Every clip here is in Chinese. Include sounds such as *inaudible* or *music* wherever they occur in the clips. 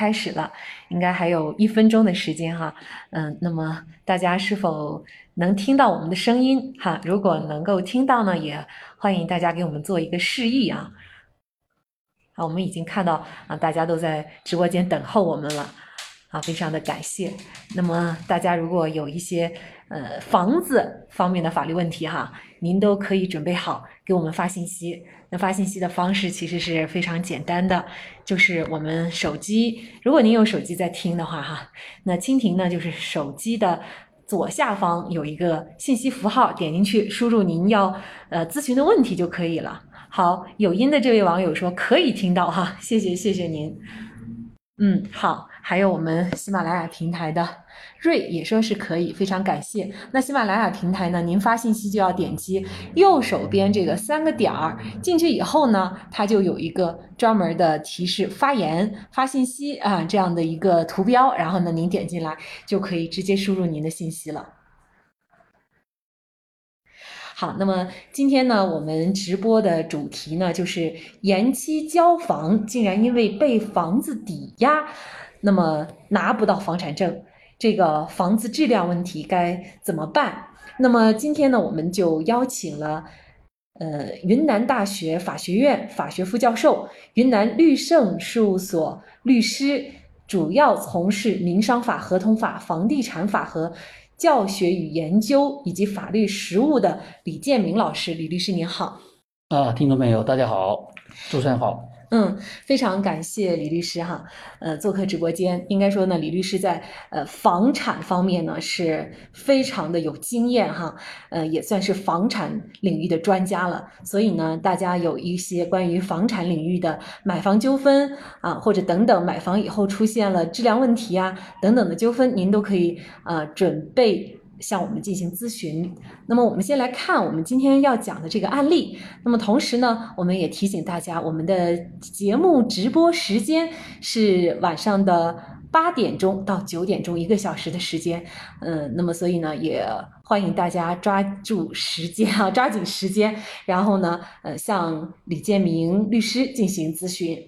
开始了，应该还有一分钟的时间哈。嗯，那么大家是否能听到我们的声音哈？如果能够听到呢，也欢迎大家给我们做一个示意啊。啊，我们已经看到啊，大家都在直播间等候我们了。啊，非常的感谢。那么大家如果有一些呃房子方面的法律问题哈，您都可以准备好给我们发信息。那发信息的方式其实是非常简单的，就是我们手机，如果您有手机在听的话哈，那蜻蜓呢就是手机的左下方有一个信息符号，点进去输入您要呃咨询的问题就可以了。好，有音的这位网友说可以听到哈，谢谢谢谢您。嗯，好。还有我们喜马拉雅平台的瑞也说是可以，非常感谢。那喜马拉雅平台呢？您发信息就要点击右手边这个三个点儿，进去以后呢，它就有一个专门的提示发言、发信息啊这样的一个图标，然后呢，您点进来就可以直接输入您的信息了。好，那么今天呢，我们直播的主题呢，就是延期交房竟然因为被房子抵押。那么拿不到房产证，这个房子质量问题该怎么办？那么今天呢，我们就邀请了，呃，云南大学法学院法学副教授、云南律盛事务所律师，主要从事民商法、合同法、房地产法和教学与研究以及法律实务的李建明老师。李律师您好。啊，听众朋友大家好，主持人好。嗯，非常感谢李律师哈，呃，做客直播间。应该说呢，李律师在呃房产方面呢是非常的有经验哈，呃，也算是房产领域的专家了。所以呢，大家有一些关于房产领域的买房纠纷啊，或者等等买房以后出现了质量问题啊等等的纠纷，您都可以呃准备。向我们进行咨询。那么，我们先来看我们今天要讲的这个案例。那么，同时呢，我们也提醒大家，我们的节目直播时间是晚上的八点钟到九点钟，一个小时的时间。嗯，那么所以呢，也欢迎大家抓住时间啊，抓紧时间，然后呢，呃，向李建明律师进行咨询。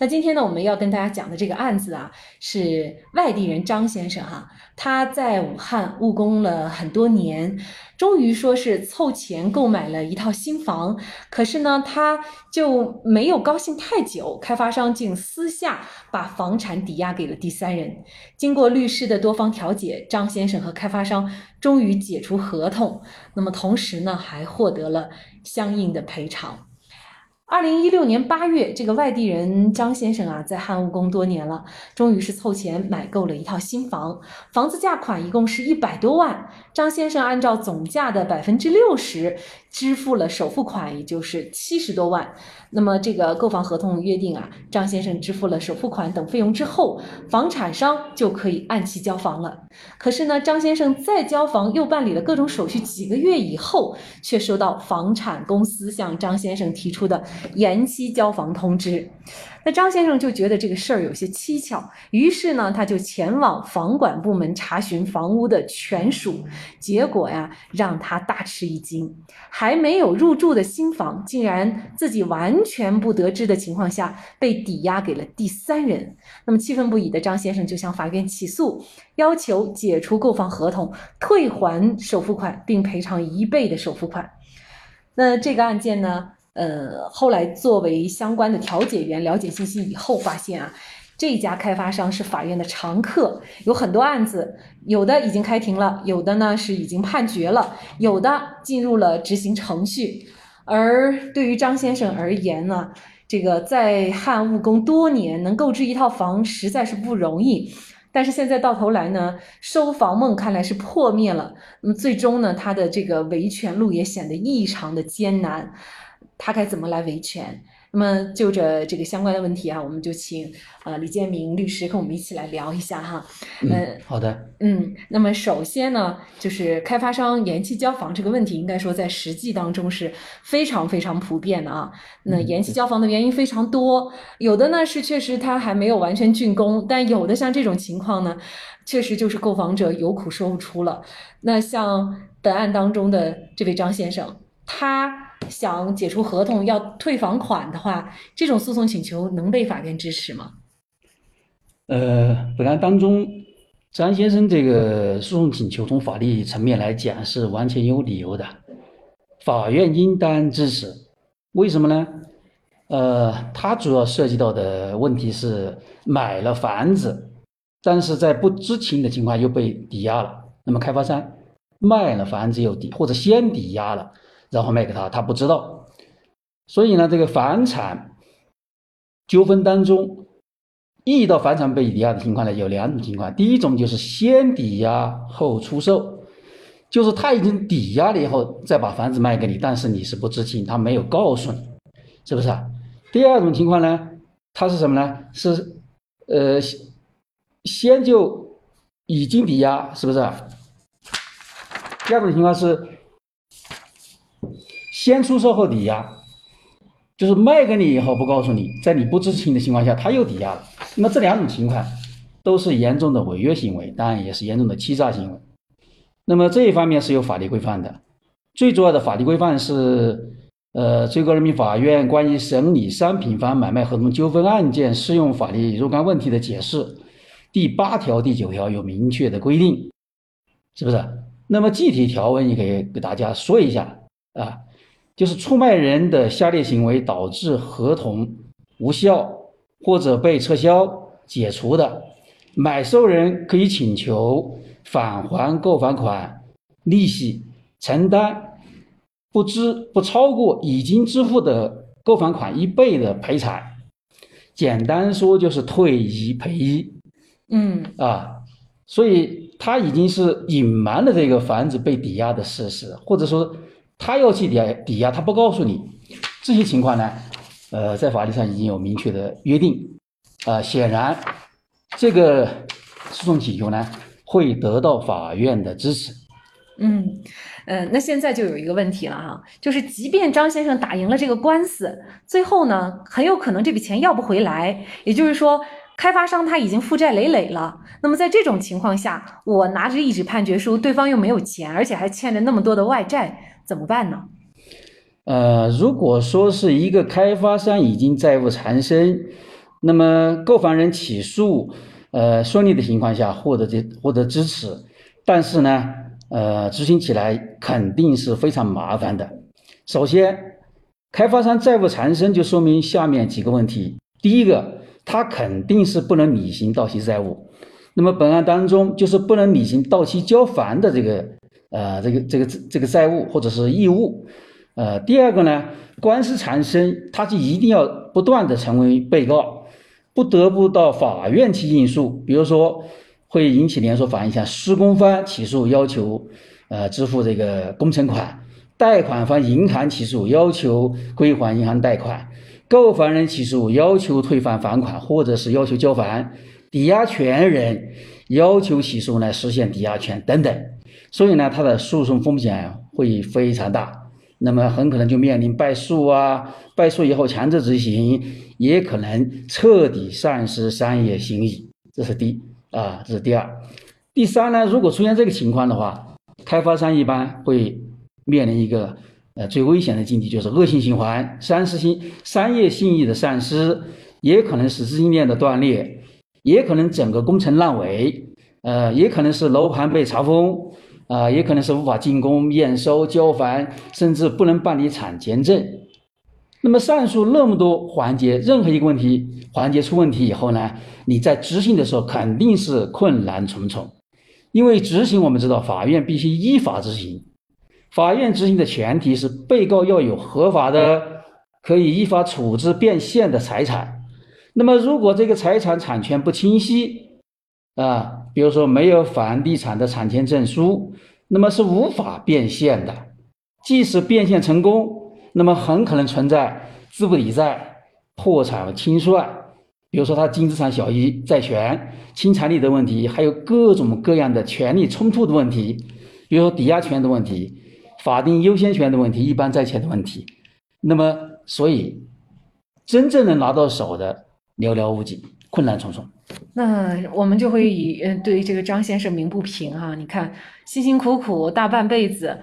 那今天呢，我们要跟大家讲的这个案子啊，是外地人张先生哈，他在武汉务工了很多年，终于说是凑钱购买了一套新房，可是呢，他就没有高兴太久，开发商竟私下把房产抵押给了第三人。经过律师的多方调解，张先生和开发商终于解除合同，那么同时呢，还获得了相应的赔偿。二零一六年八月，这个外地人张先生啊，在汉务工多年了，终于是凑钱买够了一套新房，房子价款一共是一百多万。张先生按照总价的百分之六十支付了首付款，也就是七十多万。那么这个购房合同约定啊，张先生支付了首付款等费用之后，房产商就可以按期交房了。可是呢，张先生再交房又办理了各种手续，几个月以后，却收到房产公司向张先生提出的延期交房通知。那张先生就觉得这个事儿有些蹊跷，于是呢，他就前往房管部门查询房屋的权属，结果呀，让他大吃一惊，还没有入住的新房，竟然自己完全不得知的情况下被抵押给了第三人。那么气愤不已的张先生就向法院起诉，要求解除购房合同，退还首付款，并赔偿一倍的首付款。那这个案件呢？呃，后来作为相关的调解员了解信息以后，发现啊，这家开发商是法院的常客，有很多案子，有的已经开庭了，有的呢是已经判决了，有的进入了执行程序。而对于张先生而言呢，这个在汉务工多年，能购置一套房实在是不容易。但是现在到头来呢，收房梦看来是破灭了。那么最终呢，他的这个维权路也显得异常的艰难。他该怎么来维权？那么就着这个相关的问题啊，我们就请呃李建明律师跟我们一起来聊一下哈。嗯，好的。嗯，那么首先呢，就是开发商延期交房这个问题，应该说在实际当中是非常非常普遍的啊。那延期交房的原因非常多，有的呢是确实他还没有完全竣工，但有的像这种情况呢，确实就是购房者有苦说不出了。那像本案当中的这位张先生，他。想解除合同要退房款的话，这种诉讼请求能被法院支持吗？呃，本案当中，张先生这个诉讼请求从法律层面来讲是完全有理由的，法院应当支持。为什么呢？呃，他主要涉及到的问题是买了房子，但是在不知情的情况下又被抵押了。那么开发商卖了房子又抵，或者先抵押了，然后卖给他，他不知道。所以呢，这个房产纠纷当中。遇到房产被抵押的情况呢，有两种情况。第一种就是先抵押后出售，就是他已经抵押了以后再把房子卖给你，但是你是不知情，他没有告诉你，是不是？第二种情况呢，他是什么呢？是呃先就已经抵押，是不是？第二种情况是先出售后抵押，就是卖给你以后不告诉你，在你不知情的情况下他又抵押了。那么这两种情况都是严重的违约行为，当然也是严重的欺诈行为。那么这一方面是有法律规范的，最主要的法律规范是，呃，最高人民法院关于审理商品房买卖合同纠纷案件适用法律若干问题的解释，第八条、第九条有明确的规定，是不是？那么具体条文也可以给大家说一下啊，就是出卖人的下列行为导致合同无效。或者被撤销、解除的，买受人可以请求返还购房款、利息，承担不支不超过已经支付的购房款一倍的赔偿。简单说就是退一赔一。嗯啊，所以他已经是隐瞒了这个房子被抵押的事实，或者说他要去抵抵押，他不告诉你这些情况呢？呃，在法律上已经有明确的约定，啊，显然这个诉讼请求呢会得到法院的支持。嗯，呃，那现在就有一个问题了哈，就是即便张先生打赢了这个官司，最后呢很有可能这笔钱要不回来，也就是说开发商他已经负债累累了。那么在这种情况下，我拿着一纸判决书，对方又没有钱，而且还欠着那么多的外债，怎么办呢？呃，如果说是一个开发商已经债务缠身，那么购房人起诉，呃，顺利的情况下获得这获得支持，但是呢，呃，执行起来肯定是非常麻烦的。首先，开发商债务缠身就说明下面几个问题：第一个，他肯定是不能履行到期债务，那么本案当中就是不能履行到期交房的这个呃这个这个这个债务或者是义务。呃，第二个呢，官司缠身，他就一定要不断的成为被告，不得不到法院去应诉。比如说，会引起连锁反应，像施工方起诉要求，呃，支付这个工程款；贷款方银行起诉要求归还银行贷款；购房人起诉要求退还房款，或者是要求交房；抵押权人要求起诉来实现抵押权等等。所以呢，他的诉讼风险会非常大。那么很可能就面临败诉啊，败诉以后强制执行，也可能彻底丧失商业信誉。这是第一啊，这是第二。第三呢，如果出现这个情况的话，开发商一般会面临一个呃最危险的境地，就是恶性循环，丧失信商业信誉的丧失，也可能是资金链的断裂，也可能整个工程烂尾，呃，也可能是楼盘被查封。啊，也可能是无法进攻、验收、交房，甚至不能办理产权证。那么上述那么多环节，任何一个问题环节出问题以后呢，你在执行的时候肯定是困难重重。因为执行，我们知道法院必须依法执行，法院执行的前提是被告要有合法的、可以依法处置变现的财产。那么如果这个财产产权不清晰，啊。比如说没有房地产的产权证书，那么是无法变现的。即使变现成功，那么很可能存在资不抵债、破产清算。比如说他净资产小于债权、清偿力的问题，还有各种各样的权利冲突的问题，比如说抵押权的问题、法定优先权的问题、一般债权的问题。那么，所以真正能拿到手的寥寥无几，困难重重。那我们就会以，嗯，对这个张先生鸣不平哈。你看，辛辛苦苦大半辈子，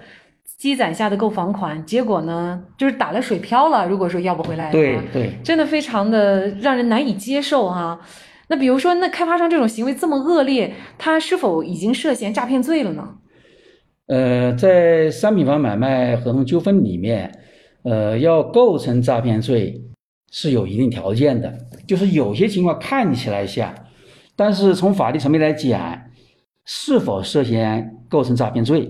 积攒下的购房款，结果呢就是打了水漂了。如果说要不回来，对对，真的非常的让人难以接受哈。那比如说，那开发商这种行为这么恶劣，他是否已经涉嫌诈骗罪了呢？呃，在商品房买卖合同纠纷里面，呃，要构成诈骗罪是有一定条件的，就是有些情况看起来像，但是从法律层面来讲，是否涉嫌构成诈骗罪，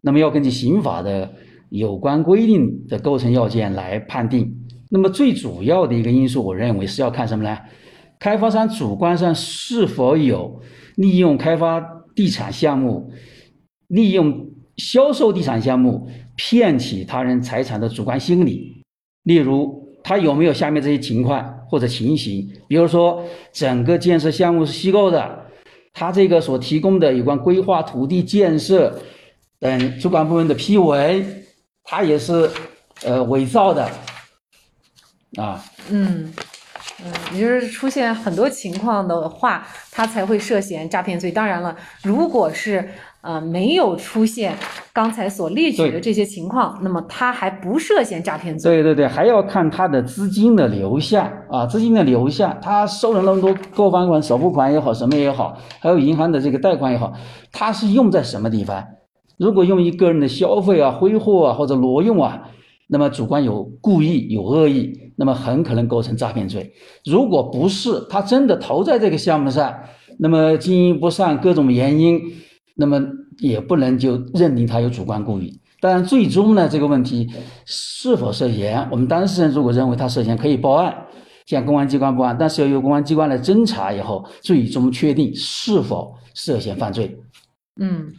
那么要根据刑法的有关规定的构成要件来判定。那么最主要的一个因素，我认为是要看什么呢？开发商主观上是否有利用开发地产项目，利用。销售地产项目骗取他人财产的主观心理，例如他有没有下面这些情况或者情形？比如说，整个建设项目是虚构的，他这个所提供的有关规划土地建设等主管部门的批文，他也是呃伪造的啊。嗯嗯，也就是出现很多情况的话，他才会涉嫌诈骗罪。当然了，如果是。呃，没有出现刚才所列举的这些情况，那么他还不涉嫌诈骗罪。对对对，还要看他的资金的流向啊，资金的流向，他收了那么多购房款、首付款也好，什么也好，还有银行的这个贷款也好，他是用在什么地方？如果用于个人的消费啊、挥霍啊或者挪用啊，那么主观有故意、有恶意，那么很可能构成诈骗罪。如果不是，他真的投在这个项目上，那么经营不善，各种原因。那么也不能就认定他有主观故意，当然最终呢，这个问题是否涉嫌，我们当事人如果认为他涉嫌，可以报案，向公安机关报案，但是要由公安机关来侦查以后，最终确定是否涉嫌犯罪。嗯。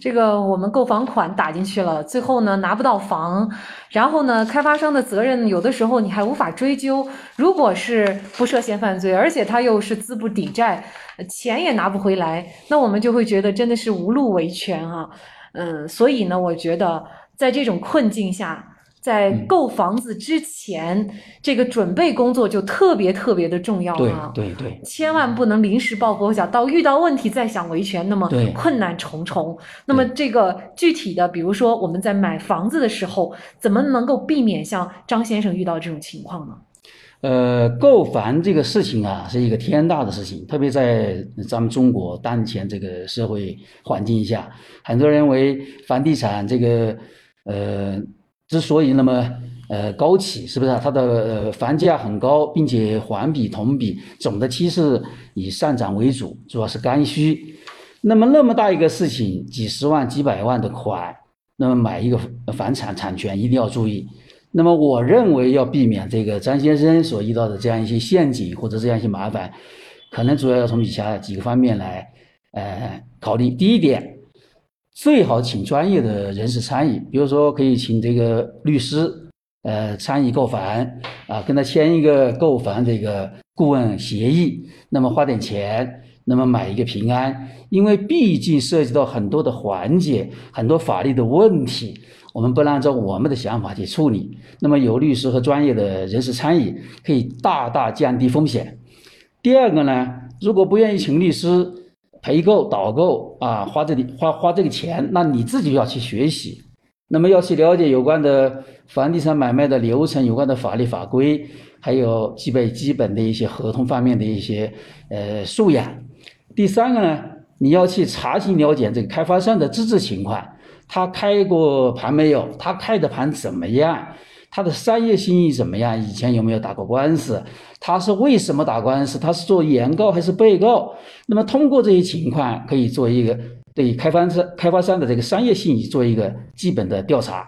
这个我们购房款打进去了，最后呢拿不到房，然后呢开发商的责任有的时候你还无法追究。如果是不涉嫌犯罪，而且他又是资不抵债，钱也拿不回来，那我们就会觉得真的是无路维权啊。嗯，所以呢，我觉得在这种困境下。在购房子之前，这个准备工作就特别特别的重要啊！对对对，千万不能临时抱佛脚，到遇到问题再想维权，那么困难重重。那么这个具体的，比如说我们在买房子的时候，怎么能够避免像张先生遇到这种情况呢？呃，购房这个事情啊，是一个天大的事情，特别在咱们中国当前这个社会环境下，很多人为房地产这个呃。之所以那么呃高企，是不是它的呃房价很高，并且环比同比总的趋势以上涨为主，主要是刚需。那么那么大一个事情，几十万、几百万的款，那么买一个房产产权一定要注意。那么我认为要避免这个张先生所遇到的这样一些陷阱或者这样一些麻烦，可能主要要从以下几个方面来呃考虑。第一点。最好请专业的人士参与，比如说可以请这个律师，呃，参与购房啊，跟他签一个购房这个顾问协议，那么花点钱，那么买一个平安，因为毕竟涉及到很多的环节，很多法律的问题，我们不能按照我们的想法去处理，那么有律师和专业的人士参与，可以大大降低风险。第二个呢，如果不愿意请律师。陪购导购啊，花这里花花这个钱，那你自己要去学习，那么要去了解有关的房地产买卖的流程，有关的法律法规，还有具备基本的一些合同方面的一些呃素养。第三个呢，你要去查询了解这个开发商的资质情况，他开过盘没有？他开的盘怎么样？他的商业信誉怎么样？以前有没有打过官司？他是为什么打官司？他是做原告还是被告？那么通过这些情况，可以做一个对开发商开发商的这个商业信誉做一个基本的调查。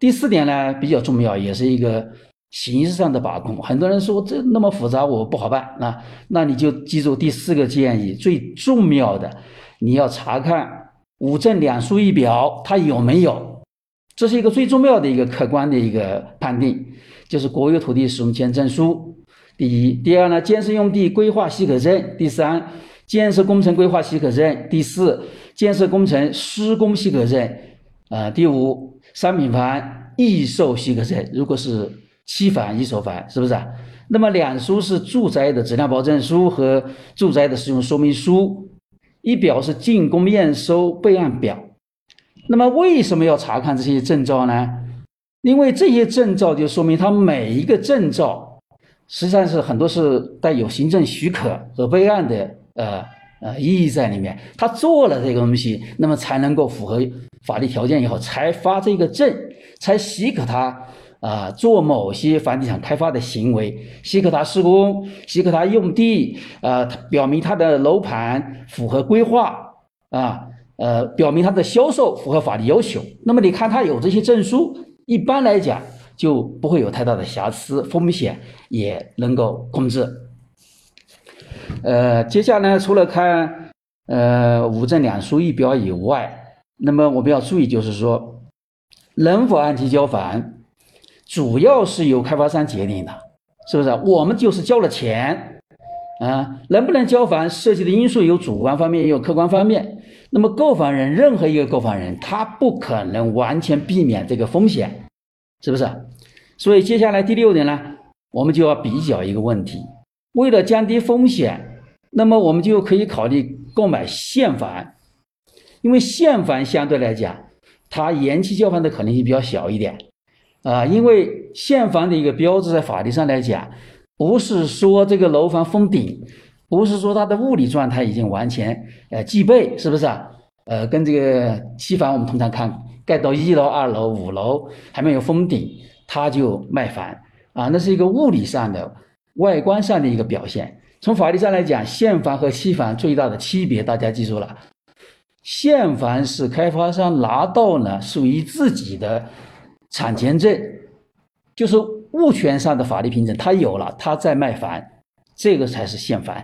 第四点呢，比较重要，也是一个形式上的把控。很多人说这那么复杂，我不好办。那那你就记住第四个建议，最重要的，你要查看五证两书一表，它有没有。这是一个最重要的一个客观的一个判定，就是国有土地使用权证书。第一，第二呢，建设用地规划许可证；第三，建设工程规划许可证；第四，建设工程施工许可证。呃，第五，商品房预售许可证。如果是期房、一手房，是不是？那么两书是住宅的质量保证书和住宅的使用说明书，一表是竣工验收备案表。那么为什么要查看这些证照呢？因为这些证照就说明他每一个证照实际上是很多是带有行政许可和备案的呃呃意义在里面。他做了这个东西，那么才能够符合法律条件以后才发这个证，才许可他啊做某些房地产开发的行为，许可他施工，许可他用地，啊表明他的楼盘符合规划啊。呃，表明它的销售符合法律要求。那么你看它有这些证书，一般来讲就不会有太大的瑕疵，风险也能够控制。呃，接下来除了看呃五证两书一表以外，那么我们要注意就是说，能否按期交房，主要是由开发商决定的，是不是？我们就是交了钱啊，能不能交房涉及的因素有主观方面，也有客观方面。那么购房人任何一个购房人，他不可能完全避免这个风险，是不是？所以接下来第六点呢，我们就要比较一个问题。为了降低风险，那么我们就可以考虑购买现房，因为现房相对来讲，它延期交房的可能性比较小一点啊。因为现房的一个标志，在法律上来讲，不是说这个楼房封顶。不是说它的物理状态已经完全呃具备，是不是啊？呃，跟这个期房我们通常看盖到一楼、二楼、五楼还没有封顶，它就卖房啊，那是一个物理上的、外观上的一个表现。从法律上来讲，现房和期房最大的区别，大家记住了，现房是开发商拿到了属于自己的产权证，就是物权上的法律凭证，他有了，他在卖房。这个才是现房，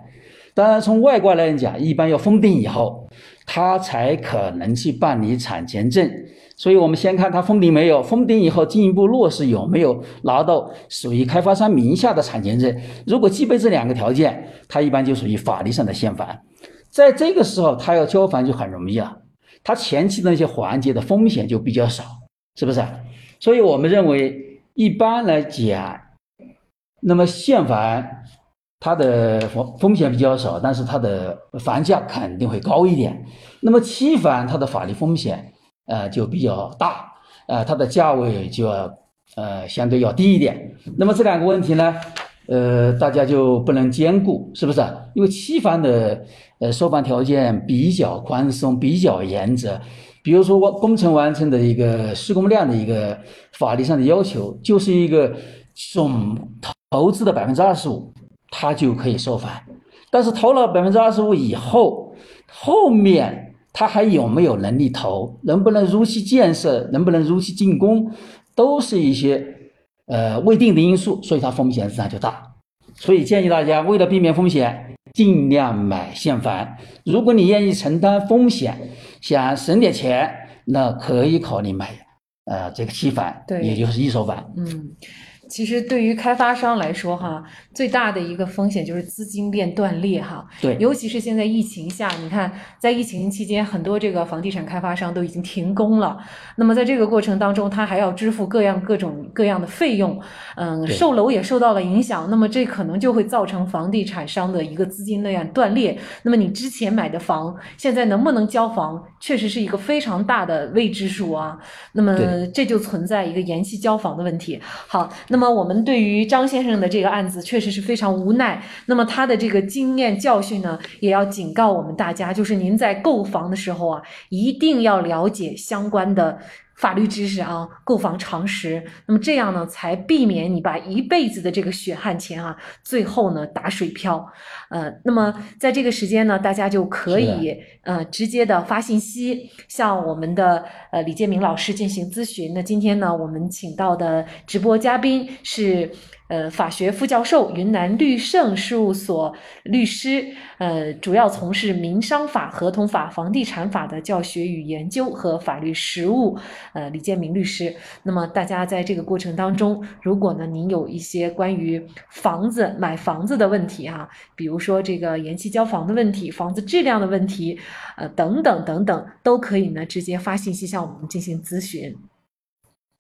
当然从外观来讲，一般要封顶以后，他才可能去办理产权证。所以我们先看他封顶没有，封顶以后进一步落实有没有拿到属于开发商名下的产权证。如果具备这两个条件，他一般就属于法律上的现房。在这个时候，他要交房就很容易了，他前期的那些环节的风险就比较少，是不是？所以我们认为，一般来讲，那么现房。它的风风险比较少，但是它的房价肯定会高一点。那么期房它的法律风险呃就比较大，呃它的价位就要呃相对要低一点。那么这两个问题呢，呃大家就不能兼顾，是不是？因为期房的呃收房条件比较宽松，比较严格。比如说工程完成的一个施工量的一个法律上的要求，就是一个总投资的百分之二十五。他就可以收房，但是投了百分之二十五以后，后面他还有没有能力投，能不能如期建设，能不能如期进攻，都是一些呃未定的因素，所以它风险自然就大。所以建议大家为了避免风险，尽量买现房。如果你愿意承担风险，想省点钱，那可以考虑买呃这个期房，也就是一手房。嗯。其实对于开发商来说，哈，最大的一个风险就是资金链断裂，哈。对。尤其是现在疫情下，你看，在疫情期间，很多这个房地产开发商都已经停工了。那么在这个过程当中，他还要支付各样各种各样的费用，嗯，售楼也受到了影响。那么这可能就会造成房地产商的一个资金链断裂。那么你之前买的房，现在能不能交房，确实是一个非常大的未知数啊。那么这就存在一个延期交房的问题。好，那么。那么我们对于张先生的这个案子确实是非常无奈。那么他的这个经验教训呢，也要警告我们大家，就是您在购房的时候啊，一定要了解相关的。法律知识啊，购房常识，那么这样呢，才避免你把一辈子的这个血汗钱啊，最后呢打水漂。呃，那么在这个时间呢，大家就可以呃直接的发信息向我们的呃李建明老师进行咨询。那今天呢，我们请到的直播嘉宾是。呃，法学副教授，云南律盛事务所律师，呃，主要从事民商法、合同法、房地产法的教学与研究和法律实务，呃，李建明律师。那么，大家在这个过程当中，如果呢，您有一些关于房子买房子的问题哈，比如说这个延期交房的问题、房子质量的问题，呃，等等等等，都可以呢直接发信息向我们进行咨询。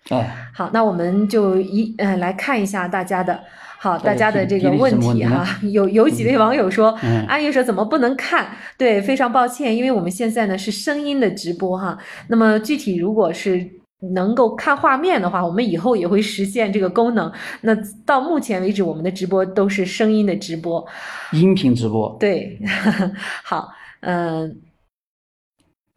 哎，好，那我们就一呃来看一下大家的。好，大家的这个问题哈，有有几位网友说，嗯阿玉说怎么不能看？对，非常抱歉，因为我们现在呢是声音的直播哈。那么具体如果是能够看画面的话，我们以后也会实现这个功能。那到目前为止，我们的直播都是声音的直播，音频直播。对，*laughs* 好，嗯。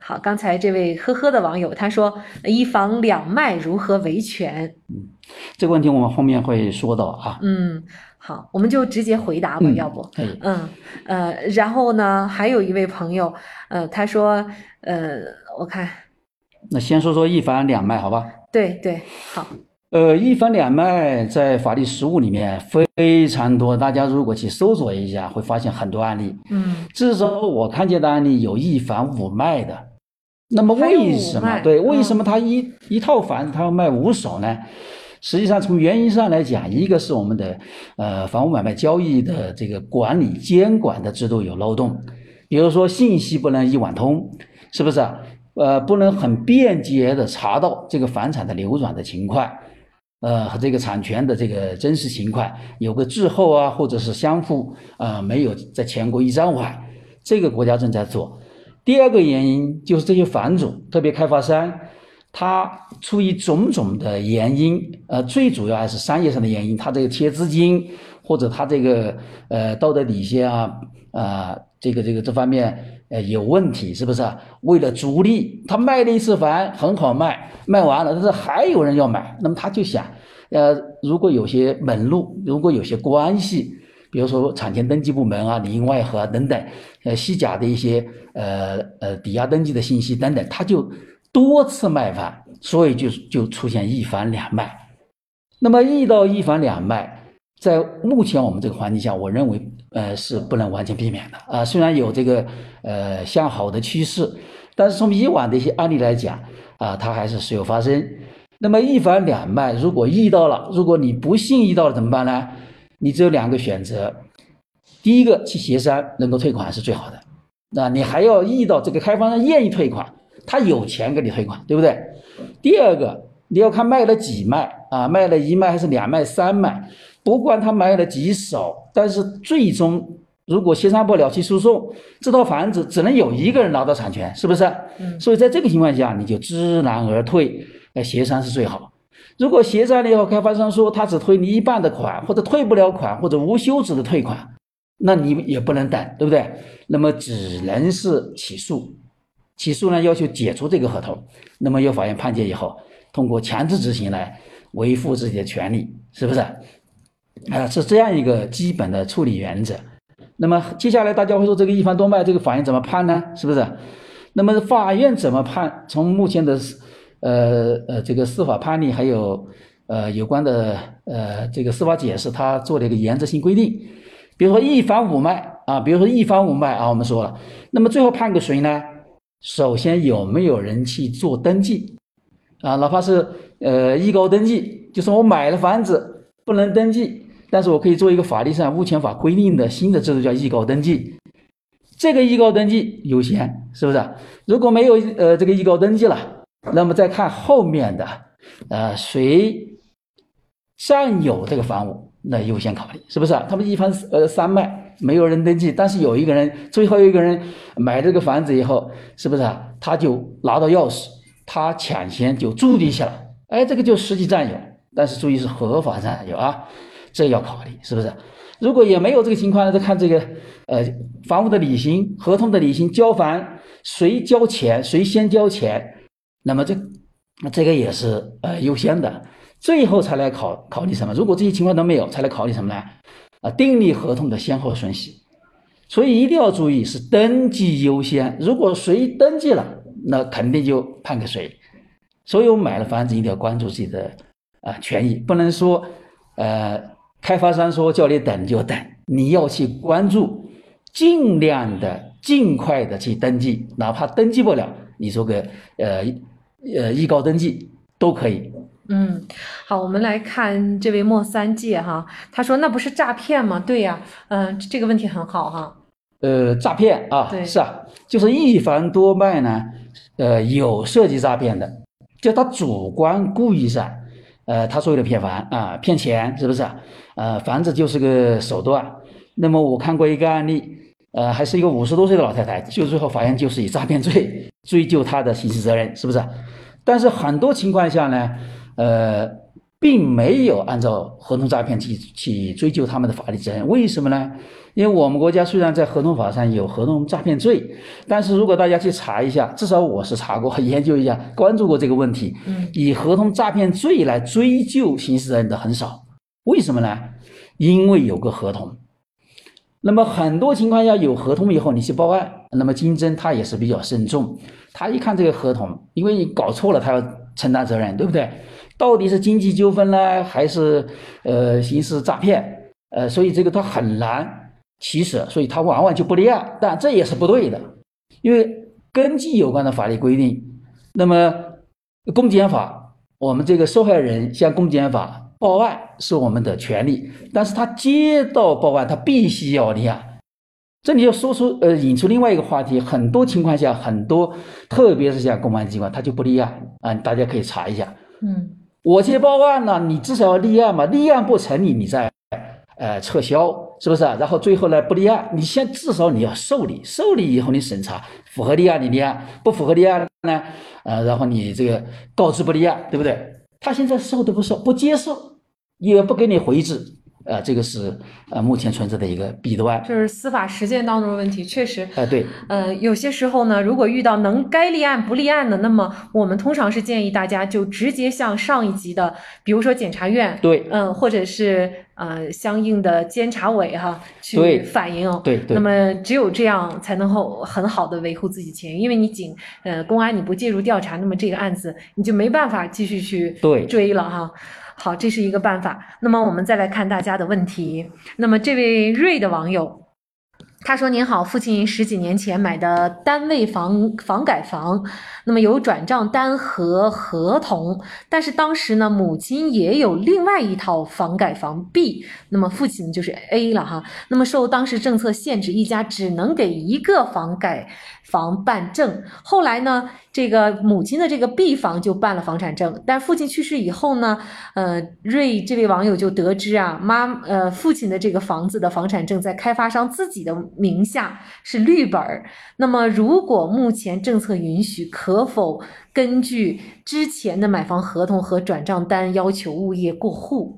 好，刚才这位呵呵的网友他说：“一房两卖如何维权？”嗯，这个问题我们后面会说到啊。嗯，好，我们就直接回答吧，嗯、要不？可以。嗯呃，然后呢，还有一位朋友，呃，他说，呃，我看，那先说说一房两卖，好吧？对对，好。呃，一房两卖在法律实务里面非常多，大家如果去搜索一下，会发现很多案例。嗯，至少我看见的案例有一房五卖的。那么为什么对？为什么他一、嗯、一套房子他要卖五手呢？实际上从原因上来讲，一个是我们的呃房屋买卖交易的这个管理监管的制度有漏洞，比如说信息不能一网通，是不是啊？呃，不能很便捷的查到这个房产的流转的情况，呃和这个产权的这个真实情况，有个滞后啊，或者是相互啊、呃、没有在全国一张网，这个国家正在做。第二个原因就是这些房主，特别开发商，他出于种种的原因，呃，最主要还是商业上的原因，他这个贴资金或者他这个呃道德底线啊，啊、这个这个这方面呃有问题，是不是？为了逐利，他卖了一次房很好卖，卖完了，但是还有人要买，那么他就想，呃，如果有些门路，如果有些关系。比如说产权登记部门啊、里应外合等等，呃，虚假的一些呃呃抵押登记的信息等等，他就多次卖房，所以就就出现一房两卖。那么遇到一房两卖，在目前我们这个环境下，我认为呃是不能完全避免的啊。虽然有这个呃向好的趋势，但是从以往的一些案例来讲啊，它还是时有发生。那么一房两卖，如果遇到了，如果你不幸遇到了怎么办呢？你只有两个选择，第一个去协商能够退款是最好的，那你还要遇到这个开发商愿意退款，他有钱给你退款，对不对？第二个你要看卖了几卖啊，卖了一卖还是两卖三卖，不管他卖了几手，但是最终如果协商不了去诉讼，这套房子只能有一个人拿到产权，是不是？嗯。所以在这个情况下，你就知难而退，来协商是最好。如果协商了以后，开发商说他只退你一半的款，或者退不了款，或者无休止的退款，那你也不能等，对不对？那么只能是起诉，起诉呢要求解除这个合同，那么由法院判决以后，通过强制执行来维护自己的权利，是不是？啊，是这样一个基本的处理原则。那么接下来大家会说，这个一房多卖，这个法院怎么判呢？是不是？那么法院怎么判？从目前的。呃呃，这个司法判例还有呃有关的呃这个司法解释，它做了一个原则性规定。比如说一房五卖啊，比如说一房五卖啊，我们说了，那么最后判给谁呢？首先有没有人去做登记啊？哪怕是呃艺高登记，就是我买了房子不能登记，但是我可以做一个法律上物权法规定的新的制度叫艺高登记。这个艺高登记优先，是不是？如果没有呃这个艺高登记了。那么再看后面的，呃，谁占有这个房屋，那优先考虑，是不是？他们一房呃三卖，没有人登记，但是有一个人，最后一个人买这个房子以后，是不是？他就拿到钥匙，他抢先就住进去了，哎，这个就实际占有，但是注意是合法占有啊，这要考虑，是不是？如果也没有这个情况，再看这个呃房屋的履行、合同的履行、交房，谁交钱，谁先交钱。那么这，这个也是呃优先的，最后才来考考虑什么？如果这些情况都没有，才来考虑什么呢？啊，订立合同的先后顺序。所以一定要注意是登记优先。如果谁登记了，那肯定就判给谁。所以我买了房子一定要关注自己的啊权益，不能说呃开发商说叫你等就等，你要去关注，尽量的尽快的去登记，哪怕登记不了，你说个呃。呃，艺高登记都可以。嗯，好，我们来看这位莫三界哈，他说那不是诈骗吗？对呀，嗯，这个问题很好哈。呃，诈骗啊，对，是啊，就是一房多卖呢，呃，有涉及诈骗的，就他主观故意上，呃，他所谓的骗房啊，骗钱是不是？呃，房子就是个手段。那么我看过一个案例，呃，还是一个五十多岁的老太太，就最后法院就是以诈骗罪追究她的刑事责任，是不是？但是很多情况下呢，呃，并没有按照合同诈骗去去追究他们的法律责任，为什么呢？因为我们国家虽然在合同法上有合同诈骗罪，但是如果大家去查一下，至少我是查过、*laughs* 研究一下、关注过这个问题，嗯，以合同诈骗罪来追究刑事责任的很少。为什么呢？因为有个合同。那么很多情况下有合同以后，你去报案，那么经侦他也是比较慎重。他一看这个合同，因为你搞错了，他要承担责任，对不对？到底是经济纠纷呢，还是呃刑事诈骗？呃，所以这个他很难起舍，所以他往往就不立案。但这也是不对的，因为根据有关的法律规定，那么公检法，我们这个受害人向公检法。报案是我们的权利，但是他接到报案，他必须要立案。这里要说出呃，引出另外一个话题，很多情况下，很多特别是像公安机关，他就不立案啊，大家可以查一下。嗯，我去报案了，你至少要立案嘛，立案不成立，你再呃撤销，是不是？然后最后呢不立案，你先至少你要受理，受理以后你审查符合立案你立案，不符合立案呢，呃，然后你这个告知不立案，对不对？他现在受都不受，不接受。也不给你回执，呃，这个是呃目前存在的一个弊端，就是司法实践当中的问题，确实，呃，对，呃，有些时候呢，如果遇到能该立案不立案的，那么我们通常是建议大家就直接向上一级的，比如说检察院，对，嗯，或者是呃相应的监察委哈去反映，对对，那么只有这样才能够很好的维护自己权益，因为你仅呃公安你不介入调查，那么这个案子你就没办法继续去追了哈。好，这是一个办法。那么我们再来看大家的问题。那么这位瑞的网友。他说：“您好，父亲十几年前买的单位房房改房，那么有转账单和合同，但是当时呢，母亲也有另外一套房改房 B，那么父亲就是 A 了哈。那么受当时政策限制，一家只能给一个房改房办证。后来呢，这个母亲的这个 B 房就办了房产证，但父亲去世以后呢，呃，瑞这位网友就得知啊，妈呃父亲的这个房子的房产证在开发商自己的。”名下是绿本儿，那么如果目前政策允许，可否根据之前的买房合同和转账单要求物业过户？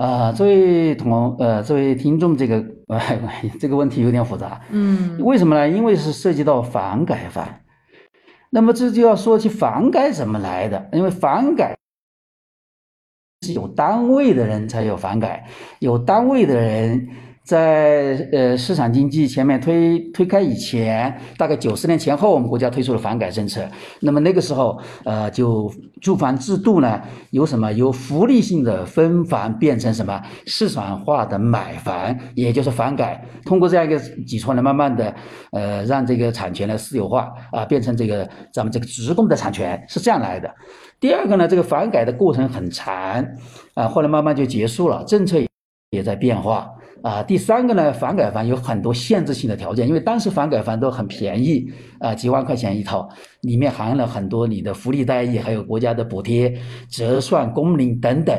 啊，这位同呃，这位听众，这个呃 *laughs* 这个问题有点复杂。嗯，为什么呢？因为是涉及到房改法，那么这就要说起房改怎么来的，因为房改是有单位的人才有房改，有单位的人。在呃市场经济前面推推开以前，大概九十年前后，我们国家推出了房改政策。那么那个时候，呃，就住房制度呢，由什么由福利性的分房变成什么市场化的买房，也就是房改。通过这样一个基础呢，慢慢的，呃，让这个产权呢私有化啊，变成这个咱们这个职工的产权，是这样来的。第二个呢，这个房改的过程很长啊，后来慢慢就结束了，政策也在变化。啊，第三个呢，房改房有很多限制性的条件，因为当时房改房都很便宜，啊，几万块钱一套，里面含了很多你的福利待遇，还有国家的补贴、折算工龄等等，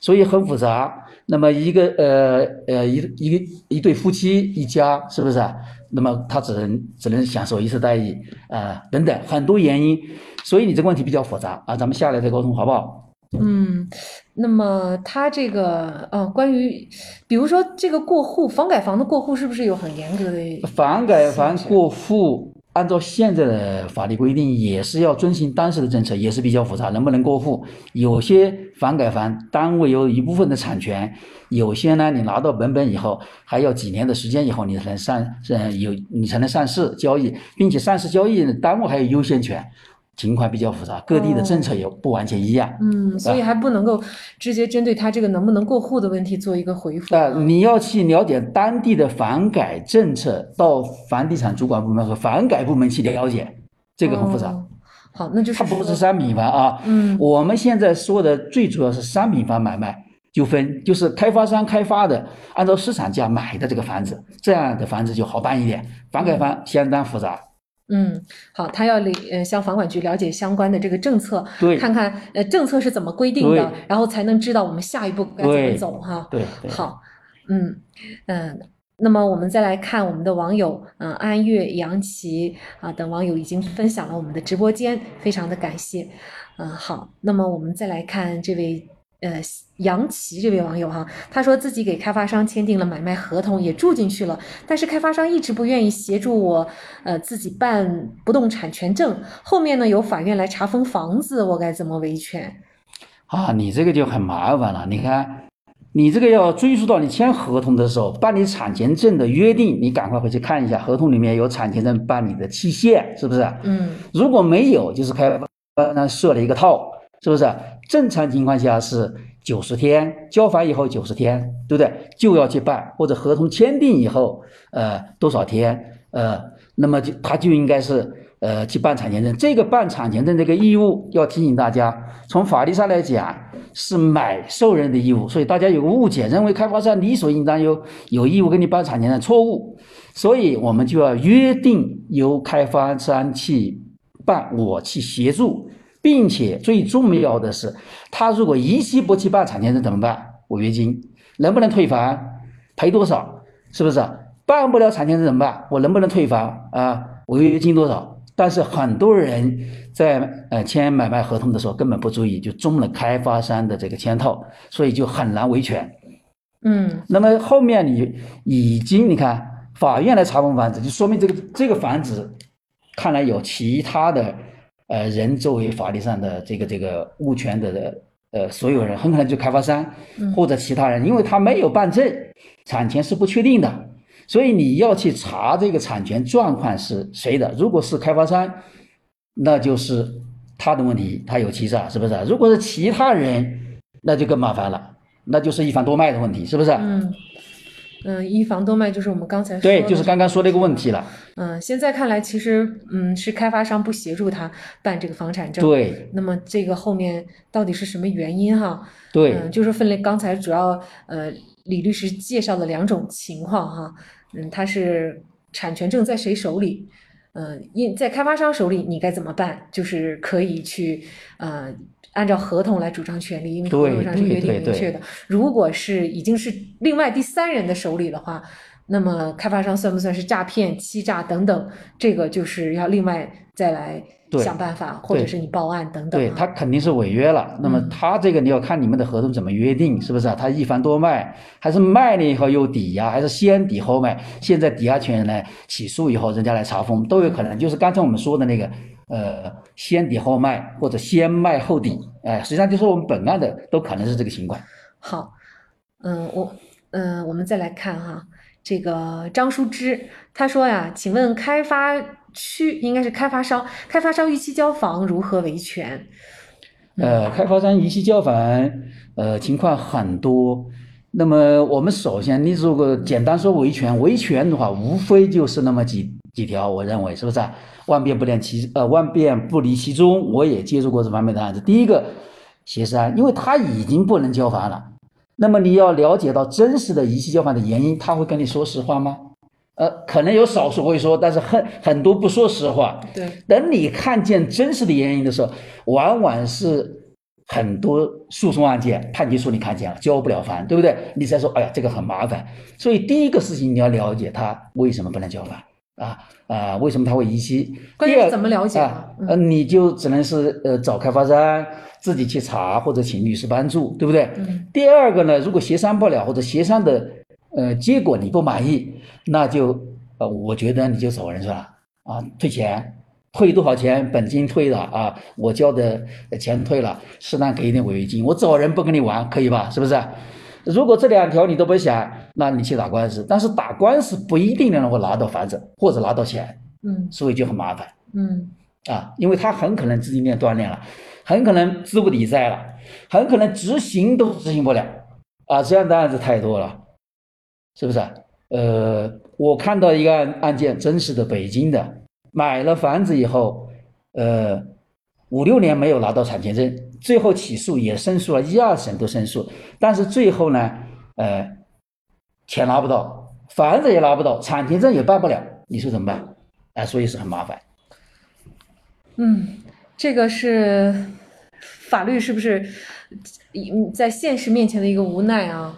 所以很复杂。那么一个呃呃一一个一对夫妻一家是不是？那么他只能只能享受一次待遇啊等等很多原因，所以你这个问题比较复杂啊，咱们下来再沟通好不好？嗯，那么他这个呃，关于比如说这个过户房改房的过户，是不是有很严格的？房改房过户，按照现在的法律规定，也是要遵循当时的政策，也是比较复杂。能不能过户？有些房改房单位有一部分的产权，有些呢，你拿到本本以后，还要几年的时间以后，你才能上，呃，有你才能上市交易，并且上市交易单位还有优先权。情况比较复杂，各地的政策也不完全一样。嗯，所以还不能够直接针对他这个能不能过户的问题做一个回复。啊，你要去了解当地的房改政策，到房地产主管部门和房改部门去了解，这个很复杂。好，那就是它不是商品房啊。嗯，我们现在说的最主要是商品房买卖纠纷，就是开发商开发的，按照市场价买的这个房子，这样的房子就好办一点。房改房相当复杂。嗯，好，他要了呃向房管局了解相关的这个政策，对看看呃政策是怎么规定的，然后才能知道我们下一步该怎么对走哈。对对，好，嗯嗯，那么我们再来看我们的网友，嗯、安月、杨琪啊等网友已经分享了我们的直播间，非常的感谢。嗯，好，那么我们再来看这位呃杨琪这位网友哈，他说自己给开发商签订了买卖合同，也住进去了，但是开发商一直不愿意协助我，呃自己办不动产权证，后面呢有法院来查封房子，我该怎么维权？啊，你这个就很麻烦了。你看，你这个要追溯到你签合同的时候，办理产权证的约定，你赶快回去看一下，合同里面有产权证办理的期限，是不是？嗯如果没有，就是开发商设了一个套，是不是？正常情况下是九十天，交房以后九十天，对不对？就要去办，或者合同签订以后，呃，多少天，呃，那么就他就应该是呃去办产权证。这个办产权证这个义务要提醒大家，从法律上来讲是买受人的义务，所以大家有个误解，认为开发商理所应当有有义务给你办产权证，错误。所以我们就要约定由开发商去办，我去协助，并且最重要的是，他如果逾期不去办产权证怎么办？违约金能不能退房？赔多少？是不是？办不了产权证怎么办？我能不能退房啊？违约金多少？但是很多人在呃签买卖合同的时候根本不注意，就中了开发商的这个圈套，所以就很难维权。嗯那么后面你已经你看法院来查封房子，就说明这个这个房子看来有其他的呃人作为法律上的这个这个物权的呃所有人，很可能就开发商嗯或者其他人，因为他没有办证，产权是不确定的，所以你要去查这个产权状况是谁的。如果是开发商，那就是他的问题，他有欺诈，是不是？如果是其他人，那就更麻烦了，那就是一房多卖的问题，是不是？嗯嗯，一房多卖就是我们刚才说的对，就是刚刚说那个问题了。嗯，现在看来，其实嗯是开发商不协助他办这个房产证。。对那么这个后面到底是什么原因哈？对嗯，就是分类。刚才主要呃李律师介绍了两种情况哈，嗯，他是产权证在谁手里？嗯，因在开发商手里，你该怎么办？就是可以去呃按照合同来主张权利，因为合同上是约定明确的。如果是已经是另外第三人的手里的话，那么开发商算不算是诈骗、欺诈等等？这个就是要另外再来对想办法，或者是你报案等等啊。对，他肯定是违约了。那么嗯他这个你要看你们的合同怎么约定，是不是啊？他一房多卖，还是卖了以后又抵押，还是先抵后卖？现在抵押权人来起诉以后，人家来查封都有可能。就是刚才我们说的那个，呃，先抵后卖或者先卖后抵，哎，实际上就是我们本案的都可能是这个情况。好，嗯，我嗯，我们再来看哈，这个张淑芝他说呀，请问开发区应该是开发商，开发商逾期交房如何维权？呃，开发商逾期交房，呃，情况很多。那么我们首先，你如果简单说维权，维权的话，无非就是那么几几条，我认为是不是？万变不离其呃，万变不离其宗。我也接触过这方面的案子。第一个，协商，因为他已经不能交房了，那么你要了解到真实的逾期交房的原因，他会跟你说实话吗？呃，可能有少数会说，但是很很多不说实话。对，等你看见真实的原因的时候，往往是很多诉讼案件判决书你看见了交不了房，对不对？你才说，哎呀，这个很麻烦。所以第一个事情你要了解他为什么不能交房啊啊，为什么他会逾期？第二关键是怎么了解？呃，你就只能是呃找开发商自己去查，或者请律师帮助，对不对？嗯第二个呢，如果协商不了或者协商的呃结果你不满意，那就呃我觉得你就走人算了啊，退钱，退多少钱，本金退了啊，我交的钱退了，适当给一点违约金，我走人不跟你玩，可以吧？是不是？如果这两条你都不想，那你去打官司，但是打官司不一定能够拿到房子或者拿到钱，嗯所以就很麻烦。嗯啊，因为他很可能资金链断裂了，很可能资不抵债了，很可能执行都执行不了啊，这样的案子太多了，是不是？呃，我看到一个案案件，真实的北京的，买了房子以后，呃，五六年没有拿到产权证，最后起诉也申诉了，一二审都申诉，但是最后呢，呃，钱拿不到，房子也拿不到，产权证也办不了，你说怎么办？啊，所以是很麻烦。嗯，这个是法律是不是在现实面前的一个无奈啊？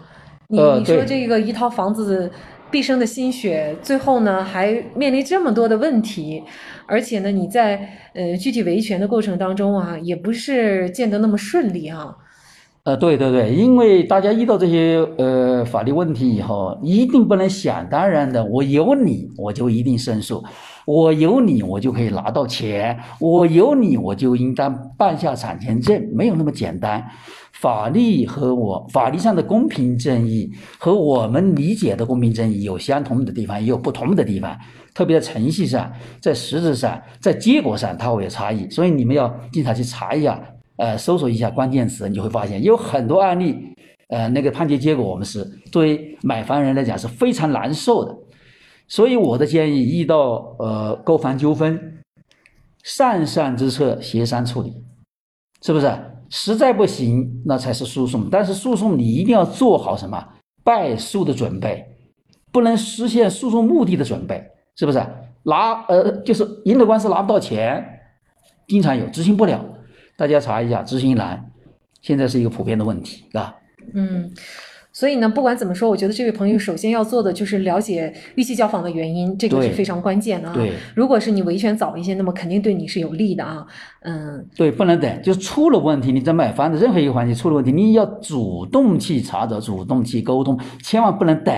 你呃你说这个一套房子毕生的心血，最后呢还面临这么多的问题，而且呢你在呃具体维权的过程当中啊，也不是见得那么顺利啊。呃，对对对，因为大家遇到这些呃法律问题以后，一定不能想当然的，我有你我就一定胜诉，我有你我就可以拿到钱，我有你我就应当办下产权证，没有那么简单。法律和我法律上的公平正义和我们理解的公平正义有相同的地方，也有不同的地方，特别在程序上、在实质上、在结果上，它会有差异。所以你们要经常去查一下。呃，搜索一下关键词，你会发现有很多案例，呃，那个判决结果我们是作为买房人来讲是非常难受的。所以我的建议，遇到呃购房纠纷，善善之策协商处理，是不是？实在不行，那才是诉讼。但是诉讼你一定要做好什么败诉的准备，不能实现诉讼目的的准备，是不是？拿呃就是赢了官司拿不到钱，经常有执行不了。大家查一下执行难，现在是一个普遍的问题，是吧。嗯，所以呢，不管怎么说，我觉得这位朋友首先要做的就是了解逾期交房的原因，这个是非常关键的啊。对如果是你维权早一些，那么肯定对你是有利的啊。嗯，对，不能等，就是出了问题，你在买房的任何一个环节出了问题，你要主动去查找，主动去沟通，千万不能等。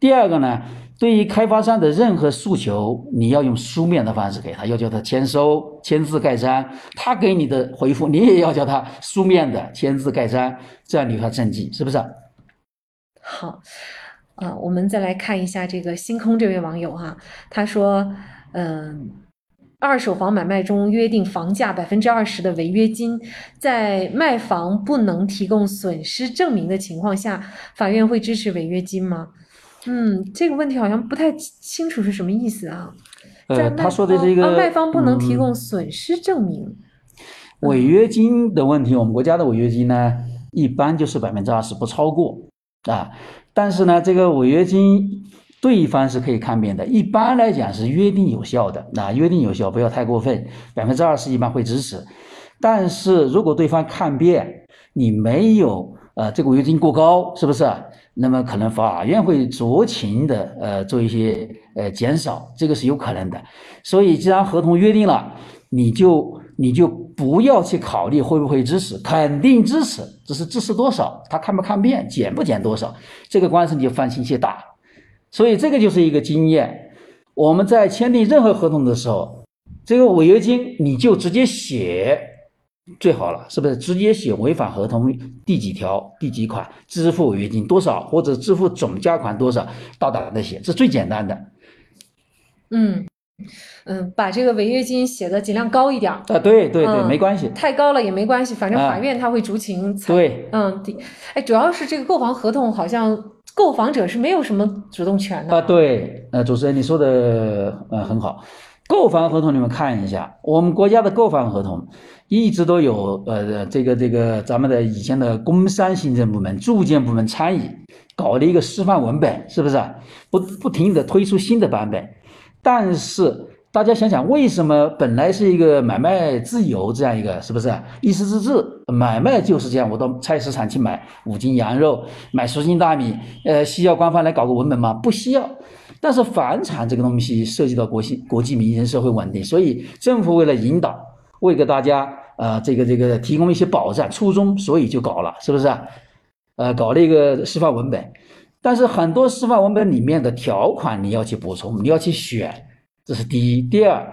第二个呢，对于开发商的任何诉求，你要用书面的方式给他，要叫他签收、签字盖章。他给你的回复，你也要叫他书面的签字盖章，这样留下证据，是不是？好，呃，我们再来看一下这个星空这位网友哈，他说，嗯、二手房买卖中约定房价百分之二十的违约金，在卖房不能提供损失证明的情况下，法院会支持违约金吗？嗯，这个问题好像不太清楚是什么意思啊。在呃，卖他说的是一个、卖方不能提嗯供损失证明。违约金的问题，我们国家的违约金呢，一般就是百分之二十，不超过啊。但是呢，这个违约金对方是可以抗辩的，一般来讲是约定有效的，那、约定有效，不要太过分，百分之二十一般会支持。但是如果对方抗辩，你没有呃这个违约金过高，是不是？那么可能法院会酌情的呃做一些呃减少，这个是有可能的。所以既然合同约定了，你就你就不要去考虑会不会支持，肯定支持，只是支持多少，他看不看辩，减不减多少，这个官司你就放心些打。所以这个就是一个经验。我们在签订任何合同的时候，这个违约金你就直接写最好了，是不是？直接写违反合同第几条、第几款支付违约金多少，或者支付总价款多少，大胆的写，这最简单的。嗯嗯，把这个违约金写的尽量高一点儿，啊，对对对，嗯没关系。太高了也没关系，反正啊法院他会酌情裁。对，嗯，第，哎，主要是这个购房合同好像购房者是没有什么主动权的。啊，对，呃，主持人你说的呃很好。购房合同你们看一下，我们国家的购房合同一直都有呃这个这个咱们的以前的工商行政部门、住建部门参与，搞了一个示范文本，是不是？不不停的推出新的版本，但是大家想想，为什么本来是一个买卖自由这样一个，是不是一时之治？买卖就是这样，我到菜市场去买五斤羊肉，买十斤大米，呃，需要官方来搞个文本吗？不需要。但是房产这个东西涉及到国际国际民生社会稳定，所以政府为了引导，为给大家呃这个这个提供一些保障，初衷，所以就搞了，是不是？呃，搞了一个示范文本，但是很多示范文本里面的条款你要去补充，你要去选，这是第一。第二，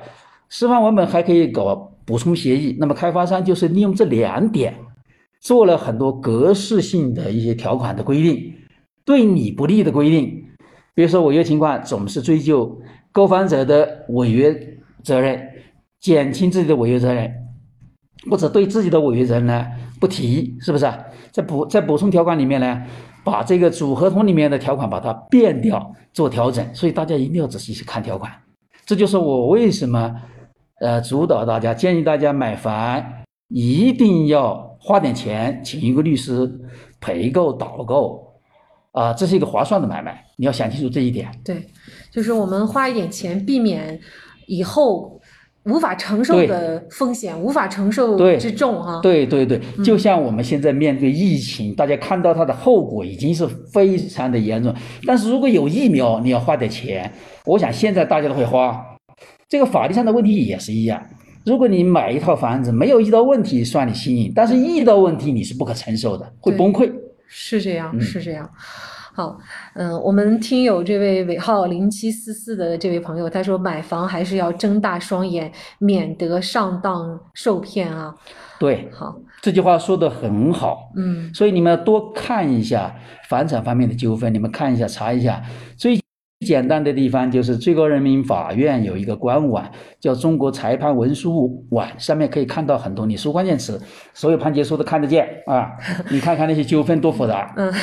示范文本还可以搞补充协议，那么开发商就是利用这两点，做了很多格式性的一些条款的规定，对你不利的规定。比如说违约情况总是追究购房者的违约责任，减轻自己的违约责任，或者对自己的违约人呢不提，是不是？在补在补充条款里面呢，把这个主合同里面的条款把它变掉，做调整。所以大家一定要仔细去看条款。这就是我为什么呃主导大家，建议大家买房一定要花点钱请一个律师陪购导购。啊，这是一个划算的买卖，你要想清楚这一点。对，就是我们花一点钱，避免以后无法承受的风险，无法承受之重哈。对对对，就像我们现在面对疫情，大家看到它的后果已经是非常的严重。但是如果有疫苗，你要花点钱，我想现在大家都会花。这个法律上的问题也是一样。如果你买一套房子没有遇到问题，算你幸运；但是遇到问题，你是不可承受的，会崩溃。是这样，是这样。好，嗯，我们听友这位尾号零七四四的这位朋友，他说买房还是要睁大双眼，免得上当受骗啊。对，好，这句话说的很好。嗯，所以你们要多看一下房产方面的纠纷，你们看一下，查一下。最简单的地方就是最高人民法院有一个官网，叫中国裁判文书网，上面可以看到很多。你输关键词，所有判决书都看得见啊！*laughs* 你看看那些纠纷多复杂。嗯，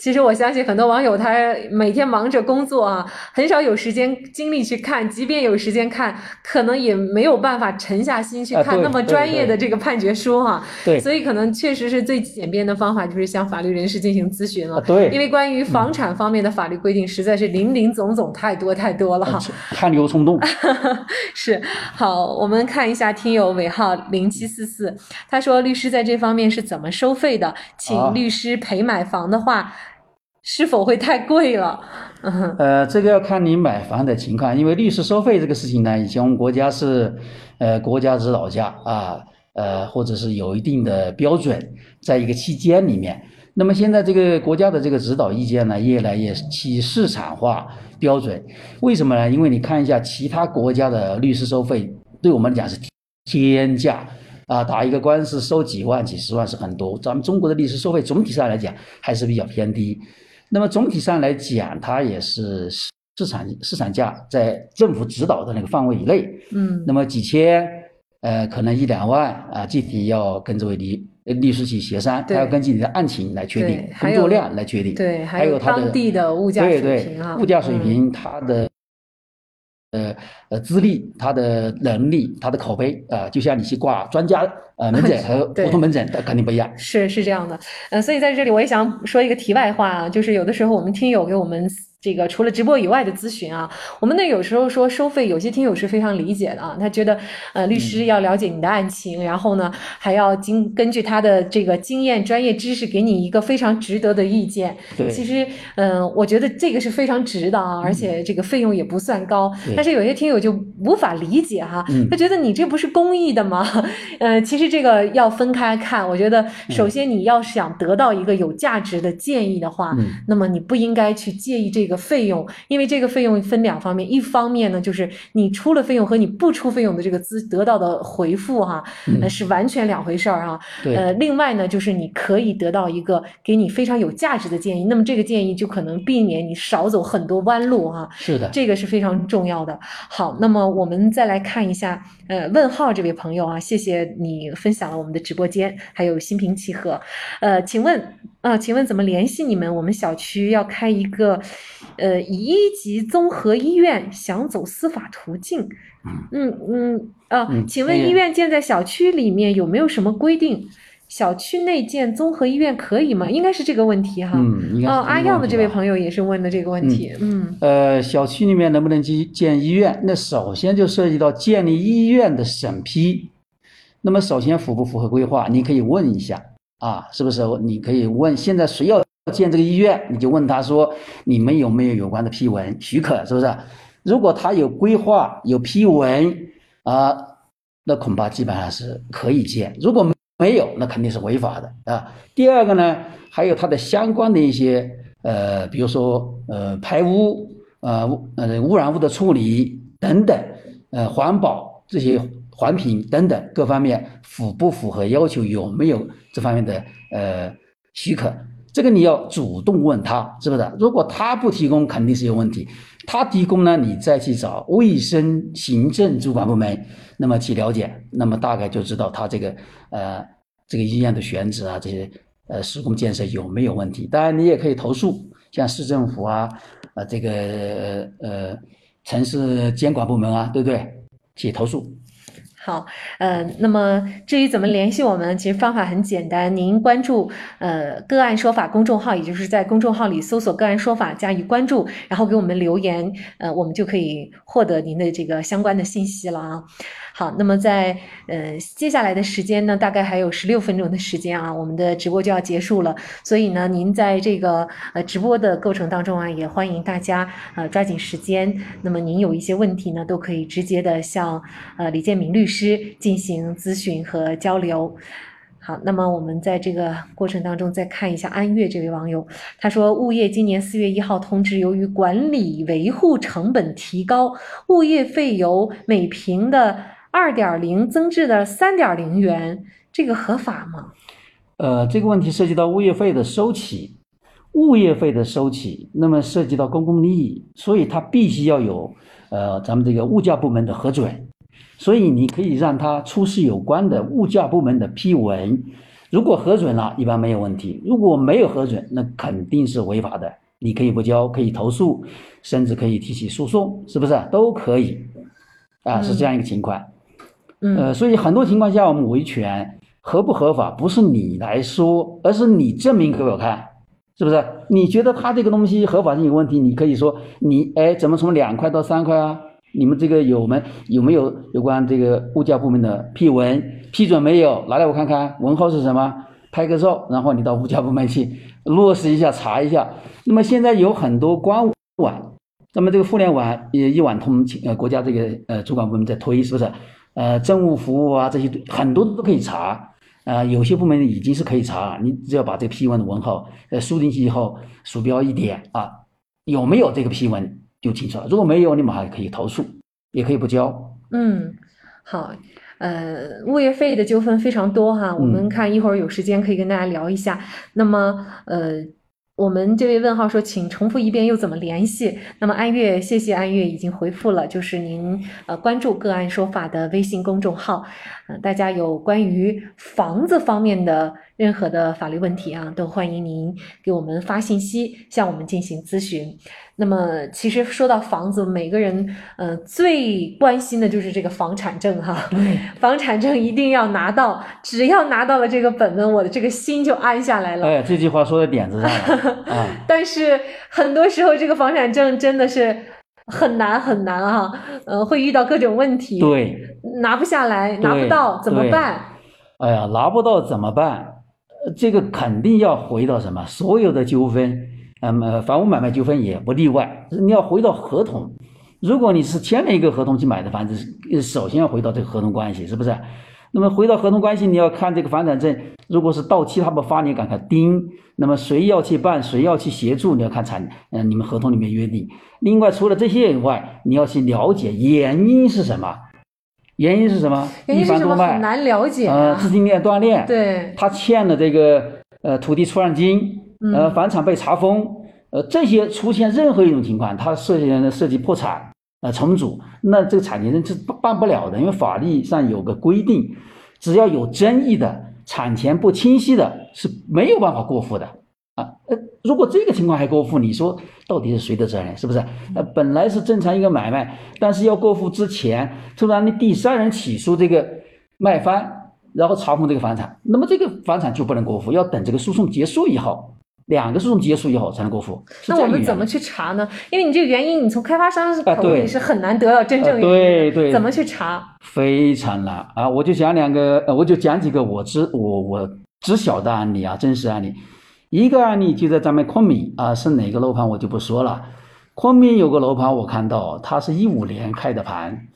其实我相信很多网友他每天忙着工作啊，很少有时间精力去看，即便有时间看，可能也没有办法沉下心去看那么专业的这个判决书哈。对。所以可能确实是最简便的方法就是向法律人士进行咨询了。对。因为关于房产方面的法律规定实在是林林。总总太多太多了哈，汗流冲动。*laughs* 是好，我们看一下听友尾号零七四四，他说律师在这方面是怎么收费的？请律师陪买房的话，是否会太贵了？*laughs* 呃，这个要看你买房的情况，因为律师收费这个事情呢，以前我们国家是呃国家指导价啊，呃或者是有一定的标准，在一个期间里面。那么现在这个国家的这个指导意见呢，越来越去市场化标准，为什么呢？因为你看一下其他国家的律师收费，对我们来讲是天价啊，打一个官司收几万、几十万是很多。咱们中国的律师收费总体上来讲还是比较偏低。那么总体上来讲，它也是市场市场价在政府指导的那个范围以内。嗯。那么几千，呃，可能一两万啊，具体要跟这位律。律师去协商，他要根据你的案情来确定，工作量来确定，对，还有当地的物价水平啊，物价水平，他的呃呃资历、他的能力、他的口碑啊，就像你去挂专家呃 *laughs* 门诊和普通门诊，的肯定不一样。是是这样的，嗯，所以在这里我也想说一个题外话啊，就是有的时候我们听友给我们。这个除了直播以外的咨询啊，我们那有时候说收费，有些听友是非常理解的啊。他觉得，呃，律师要了解你的案情，然后呢，还要经根据他的这个经验、专业知识，给你一个非常值得的意见。对，其实，嗯，我觉得这个是非常值的啊，而且这个费用也不算高。但是有些听友就无法理解哈，他觉得你这不是公益的吗？*laughs* 呃，其实这个要分开看。我觉得，首先你要想得到一个有价值的建议的话，那么你不应该去介意这个。费用，因为这个费用分两方面，一方面呢，就是你出了费用和你不出费用的这个资得到的回复哈，呃是完全两回事儿哈。呃，另外呢，就是你可以得到一个给你非常有价值的建议，那么这个建议就可能避免你少走很多弯路哈。是的，这个是非常重要的。好，那么我们再来看一下，呃，问号这位朋友啊，谢谢你分享了我们的直播间，还有心平气和。呃，请问啊，请问怎么联系你们？我们小区要开一个。呃，一级综合医院想走司法途径，嗯嗯啊，请问医院建在小区里面有没有什么规定？小区内建综合医院可以吗？应该是这个问题哈。嗯，哦，阿耀的这位朋友也是问的这个问题。嗯，呃，小区里面能不能去建医院？那首先就涉及到建立医院的审批。那么首先符不符合规划？你可以问一下啊，是不是？你可以问现在谁要。建这个医院，你就问他说：“你们有没有有关的批文许可？是不是？如果他有规划、有批文啊，那恐怕基本上是可以建；如果没有，那肯定是违法的啊。第二个呢，还有它的相关的一些呃，比如说呃排污呃呃污染物的处理等等，呃环保这些环评等等各方面符不符合要求？有没有这方面的呃许可？”这个你要主动问他，是不是？如果他不提供，肯定是有问题。他提供呢，你再去找卫生行政主管部门，那么去了解，那么大概就知道他这个呃这个医院的选址啊，这些呃施工建设有没有问题。当然，你也可以投诉，像市政府啊，啊这个呃城市监管部门啊，对不对？去投诉。好，呃，那么至于怎么联系我们，其实方法很简单，您关注呃“个案说法”公众号，也就是在公众号里搜索“个案说法”加以关注，然后给我们留言，呃，我们就可以获得您的这个相关的信息了啊。好，那么在呃接下来的时间呢，大概还有十六分钟的时间啊，我们的直播就要结束了，所以呢，您在这个呃直播的过程当中啊，也欢迎大家呃抓紧时间，那么您有一些问题呢，都可以直接的向呃李建明律师师进行咨询和交流。好，那么我们在这个过程当中再看一下安岳这位网友，他说物业今年四月一号通知，由于管理维护成本提高，物业费由每平的二点零增至的三点零元，这个合法吗？呃，这个问题涉及到物业费的收起，物业费的收起，那么涉及到公共利益，所以它必须要有呃咱们这个物价部门的核准。所以你可以让他出示有关的物价部门的批文，如果核准了，一般没有问题；如果没有核准，那肯定是违法的。你可以不交，可以投诉，甚至可以提起诉讼，是不是？都可以，啊，是这样一个情况。嗯，呃，所以很多情况下，我们维权合不合法，不是你来说，而是你证明给我看，是不是？你觉得他这个东西合法性有问题，你可以说你，哎，怎么从两块到三块啊？你们这个有没有没有有关这个物价部门的批文批准没有？拿来我看看，文号是什么？拍个照，然后你到物价部门去落实一下，查一下。那么现在有很多官网，那么这个互联网也一网通，呃，国家这个呃主管部门在推，是不是？呃，政务服务啊这些很多都可以查。啊，有些部门已经是可以查，你只要把这批文的文号呃输进去以后，鼠标一点啊，有没有这个批文？就清楚了。如果没有，你们还可以投诉，也可以不交。嗯，好，呃，物业费的纠纷非常多哈，我们看一会儿有时间可以跟大家聊一下。那么，呃。我们这位问号说，请重复一遍又怎么联系？那么安月，谢谢安月已经回复了，就是您呃关注个案说法的微信公众号，呃，大家有关于房子方面的任何的法律问题啊，都欢迎您给我们发信息向我们进行咨询。那么其实说到房子，每个人呃最关心的就是这个房产证哈，房产证一定要拿到，只要拿到了这个本本，我的这个心就安下来了。哎，这句话说在点子上了。*laughs* 但是很多时候，这个房产证真的是很难很难哈，呃，会遇到各种问题，对，拿不下来，拿不到怎么办？哎呀，拿不到怎么办？这个肯定要回到什么？所有的纠纷，那么房屋买卖纠纷也不例外。你要回到合同，如果你是签了一个合同去买的房子，首先要回到这个合同关系，是不是？那么回到合同关系，你要看这个房产证，如果是到期他不发，你赶快盯。那么谁要去办，谁要去协助，你要看产，嗯，你们合同里面约定。另外，除了这些以外，你要去了解原因是什么？原因是什么？一房多卖很难了解。呃，资金链断裂。对。他欠了这个呃土地出让金，呃，房产被查封，呃，这些出现任何一种情况，他涉及涉及破产。呃，重组，那这个产权人是办不了的，因为法律上有个规定，只要有争议的、产权不清晰的，是没有办法过户的啊。呃，如果这个情况还过户，你说到底是谁的责任？是不是？那，本来是正常一个买卖，但是要过户之前，突然的第三人起诉这个卖方，然后查封这个房产，那么这个房产就不能过户，要等这个诉讼结束以后。两个诉讼结束以后才能过户，那我们怎么去查呢？因为你这个原因，你从开发商口里是很难得到真正原因。对对，怎么去查？非常难啊！我就讲两个，呃，我就讲几个我知我我知晓的案例啊，真实案例。一个案例就在咱们昆明啊，是哪个楼盘我就不说了。昆明有个楼盘，我看到它是一五年开的盘，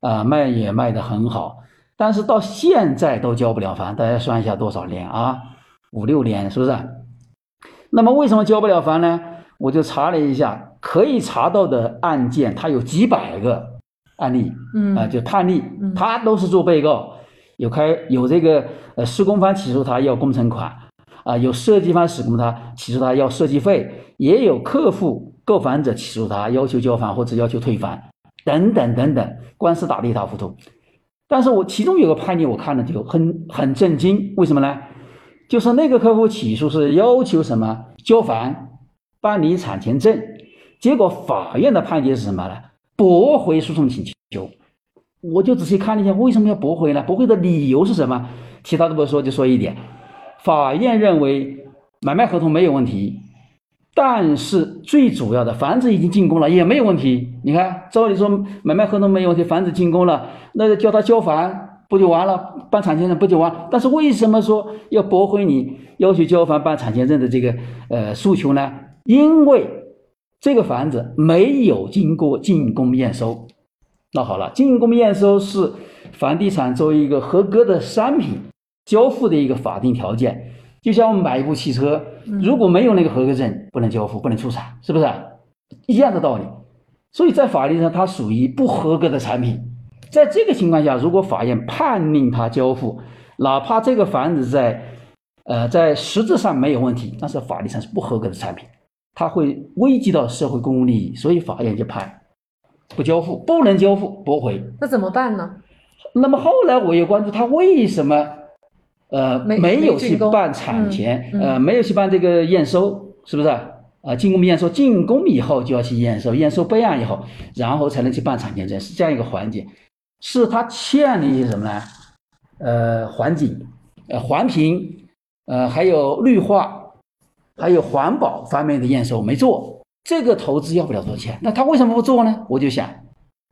啊，卖也卖得很好，但是到现在都交不了房，大家算一下多少年啊？五六年是不是？那么为什么交不了房呢？我就查了一下，可以查到的案件，它有几百个案例，嗯啊，就判例，他都是做被告，有开有这个呃施工方起诉他要工程款，啊，有设计方施工他起诉他要设计费，也有客户购房者起诉他要求交房或者要求退房，等等等等，官司打得一塌糊涂。但是我其中有个判例，我看了就很很震惊，为什么呢？就是那个客户起诉是要求什么交房、办理产权证，结果法院的判决是什么呢？驳回诉讼请求。我就仔细看了一下，为什么要驳回呢？驳回的理由是什么？其他都不说，就说一点，法院认为买卖合同没有问题，但是最主要的房子已经竣工了，也没有问题。你看，照理说买卖合同没有问题，房子竣工了，那就叫他交房不就完了？办产权证不就完？但是为什么说要驳回你要求交房办产权证的这个呃诉求呢？因为这个房子没有经过竣工验收。那好了，竣工验收是房地产作为一个合格的商品交付的一个法定条件，就像我们买一部汽车，如果没有那个合格证，不能交付，不能出厂，是不是？一样的道理。所以在法律上，它属于不合格的产品。在这个情况下，如果法院判令他交付，哪怕这个房子在呃在实质上没有问题，但是法律上是不合格的产品，它会危及到社会公共利益，所以法院就判。不交付，不能交付，驳回。那怎么办呢？那么后来我又关注他为什么，呃，没有去办产权，呃，没有去办这个验收，是不是？啊，进宫验收，进宫以后就要去验收，验收备案以后，然后才能去办产权证，是这样一个环节。是他欠了一些什么呢？呃，环境、呃环评、呃还有绿化、还有环保方面的验收没做。这个投资要不了多少钱，那他为什么不做呢？我就想，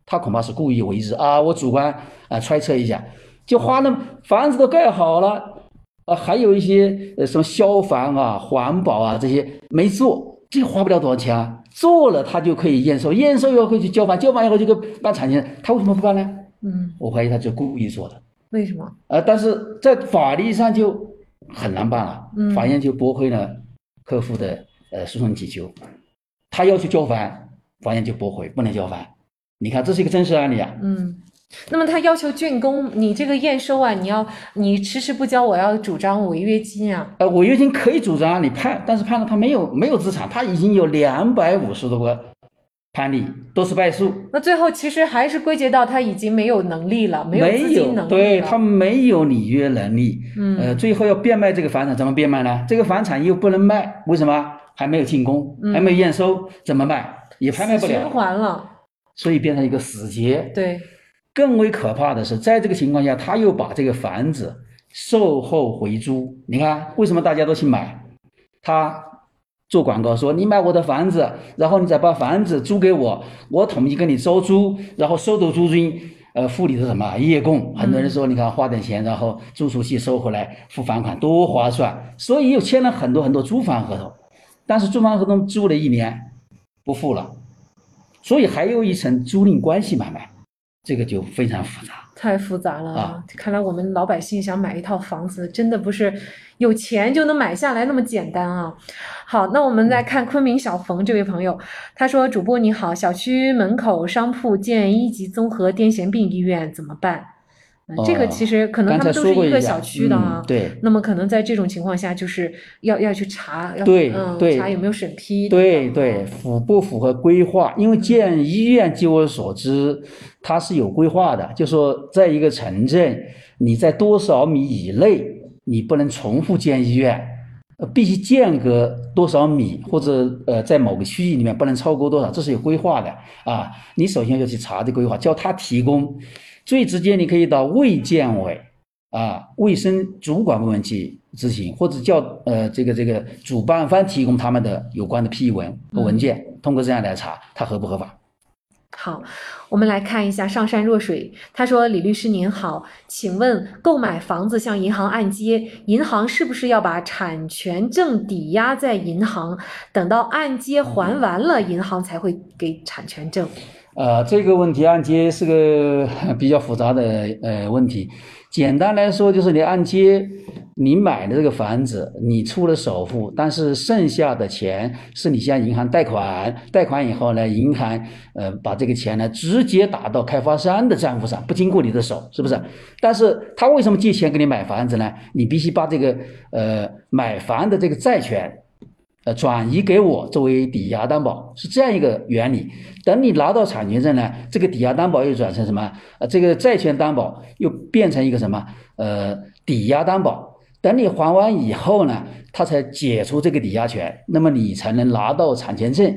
他恐怕是故意为之啊！我主观啊揣测一下，就花那房子都盖好了，啊，还有一些呃什么消防啊、环保啊这些没做，这花不了多少钱啊。做了他就可以验收，验收以后可以去交房，交房以后就可以办产权，他为什么不办呢？嗯，我怀疑他就故意做的。为什么？呃，但是在法律上就很难办了，嗯法院就驳回了客户的呃诉讼请求。他要求交房，法院就驳回，不能交房。你看，这是一个真实案例啊。嗯，那么他要求竣工，你这个验收啊，你要你迟迟不交，我要主张违约金啊。呃，违约金可以主张，你判，但是判了他没有没有资产，他已经有两百五十多个判例，都是败诉。那最后其实还是归结到他已经没有能力了，没有资金能力对他没有履约能力。嗯，呃，最后要变卖这个房产，怎么变卖呢？这个房产又不能卖，为什么？还没有竣工，还没有验收，怎么卖？也拍卖不了，循环了，所以变成一个死结。对，更为可怕的是，在这个情况下，他又把这个房子售后回租。你看，为什么大家都去买？他做广告说：“你买我的房子，然后你再把房子租给我，我统一跟你收租，然后收走租金，呃，付你的什么月供？”很多人说：“你看，花点钱，然后租出去收回来，付房款，多划算。”所以又签了很多很多租房合同。但是租房合同租了一年不付了，所以还有一层租赁关系买卖，这个就非常复杂，太复杂了啊！看来我们老百姓想买一套房子，真的不是有钱就能买下来那么简单啊！好，那我们再看昆明小冯这位朋友，他说：“主播你好，小区门口商铺建一级综合癫痫病医院怎么办？”这个其实可能他们都是一个小区的啊，对。那么可能在这种情况下，就是要要去查，要对对查有没有审批，对对，符不符合规划？因为建医院，据我所知，它是有规划的，就说在一个城镇，你在多少米以内，你不能重复建医院，必须间隔多少米，或者呃，在某个区域里面不能超过多少，这是有规划的啊。你首先要去查这规划，叫他提供。最直接，你可以到卫健委啊，卫生主管部门去咨询，或者叫呃这个这个主办方提供他们的有关的批文和文件，通过这样来查它合不合法。好，我们来看一下上善若水，他说：“李律师您好，请问购买房子向银行按揭，银行是不是要把产权证抵押在银行，等到按揭还完了，银行才会给产权证？”呃，这个问题按揭是个 *laughs* 比较复杂的呃问题。简单来说，就是你按揭，你买的这个房子，你出了首付，但是剩下的钱是你向银行贷款，贷款以后呢，银行呃把这个钱呢直接打到开发商的账户上，不经过你的手，是不是？但是他为什么借钱给你买房子呢？你必须把这个呃买房的这个债权。呃，转移给我作为抵押担保是这样一个原理。等你拿到产权证呢，这个抵押担保又转成什么？呃，这个债权担保又变成一个什么？呃，抵押担保。等你还完以后呢，他才解除这个抵押权，那么你才能拿到产权证。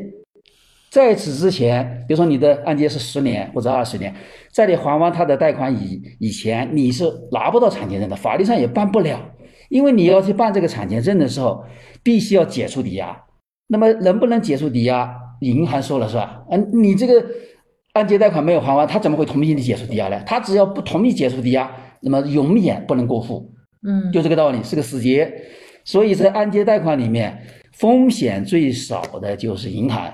在此之前，比如说你的按揭是十年或者二十年，在你还完他的贷款以以前，你是拿不到产权证的，法律上也办不了，因为你要去办这个产权证的时候，必须要解除抵押。那么能不能解除抵押？银行说了是吧？嗯，你这个按揭贷款没有还完，他怎么会同意你解除抵押呢？他只要不同意解除抵押，那么永远不能过户。嗯，就这个道理，是个死结。所以在按揭贷款里面，风险最少的就是银行。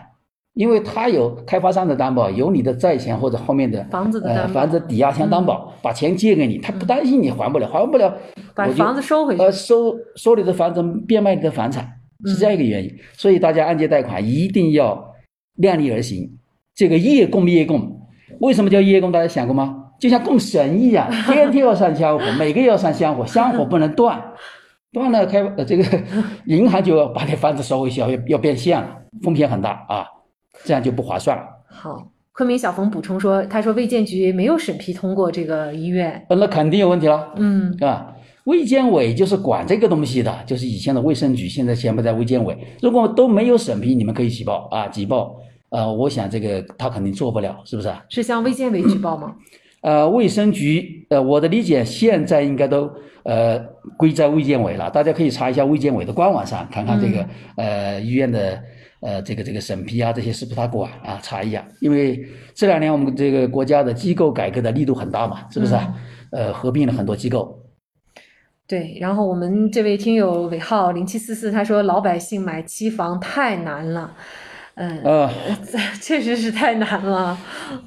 因为他有开发商的担保，有你的债权或者后面的房子的呃房子抵押相担保，把钱借给你，他不担心你还不了，还不了，把房子收回去，呃收收你的房子，变卖你的房产，是这样一个原因。所以大家按揭贷款一定要量力而行，这个业供业供，为什么叫业供？大家想过吗？就像供神一样，*laughs* 天天要上香火，每个月要上香火，香火不能断，*laughs* 断了开呃这个银行就要把你房子收回去，要要变现了，风险很大啊。这样就不划算了。好，昆明小冯补充说，他说卫健局没有审批通过这个医院，呃，那肯定有问题了，嗯，是吧？卫健委就是管这个东西的，就是以前的卫生局，现在全部在卫健委。如果都没有审批，你们可以举报啊，举报。呃，我想这个他肯定做不了，是不是？是向卫健委举报吗？呃，卫生局，呃，我的理解现在应该都呃归在卫健委了，大家可以查一下卫健委的官网上，看看这个呃医院的。呃，这个这个审批啊，这些是不是他管啊？查一下，因为这两年我们这个国家的机构改革的力度很大嘛，是不是啊？呃，合并了很多机构。对，然后我们这位听友尾号零七四四，他说老百姓买期房太难了。嗯呃，*laughs* 确实是太难了。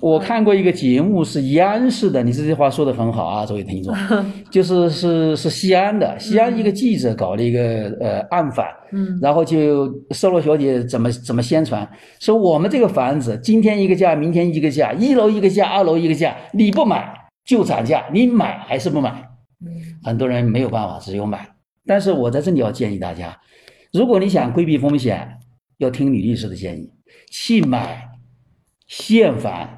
我看过一个节目是央视的，你这句话说的很好啊，这位听众，*laughs* 就是是是西安的，西安一个记者搞了一个呃暗访，嗯，然后就售楼小姐怎么怎么宣传，说我们这个房子今天一个价，明天一个价，一楼一个价，二楼一个价，你不买就涨价，你买还是不买？嗯，很多人没有办法，只有买。但是我在这里要建议大家，如果你想规避风险。要听李律师的建议，去买现房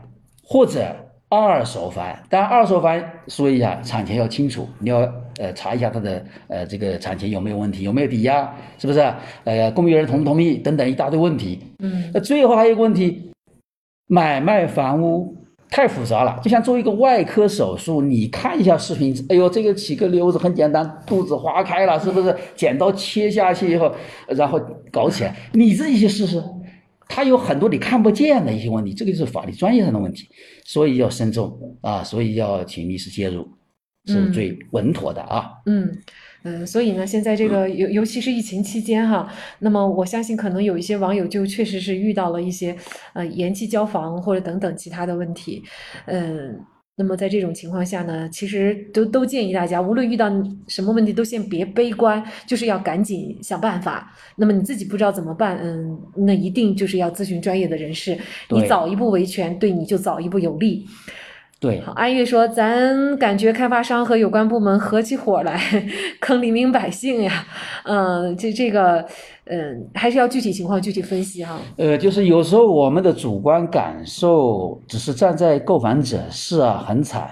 或者二手房。当然，二手房说一下产权要清楚，你要呃查一下它的呃这个产权有没有问题，有没有抵押，是不是？呃，公寓人同不同意等等一大堆问题。嗯。那最后还有一个问题，买卖房屋。太复杂了，就像做一个外科手术，你看一下视频，哎呦，这个起个瘤子很简单，肚子划开了，是不是？剪刀切下去以后，然后搞起来，你自己去试试，它有很多你看不见的一些问题，这个就是法律专业上的问题，所以要慎重啊，所以要请律师介入，是最稳妥的啊。嗯。嗯，所以呢，现在这个尤尤其是疫情期间哈，那么我相信可能有一些网友就确实是遇到了一些呃延期交房或者等等其他的问题，嗯，那么在这种情况下呢，其实都都建议大家，无论遇到什么问题，都先别悲观，就是要赶紧想办法。那么你自己不知道怎么办，嗯，那一定就是要咨询专业的人士，你早一步维权，对你就早一步有利。对，好，安玉说，咱感觉开发商和有关部门合起伙来 *laughs* 坑黎民百姓呀，嗯，这这个，嗯，还是要具体情况具体分析哈。呃，就是有时候我们的主观感受只是站在购房者是啊，很惨。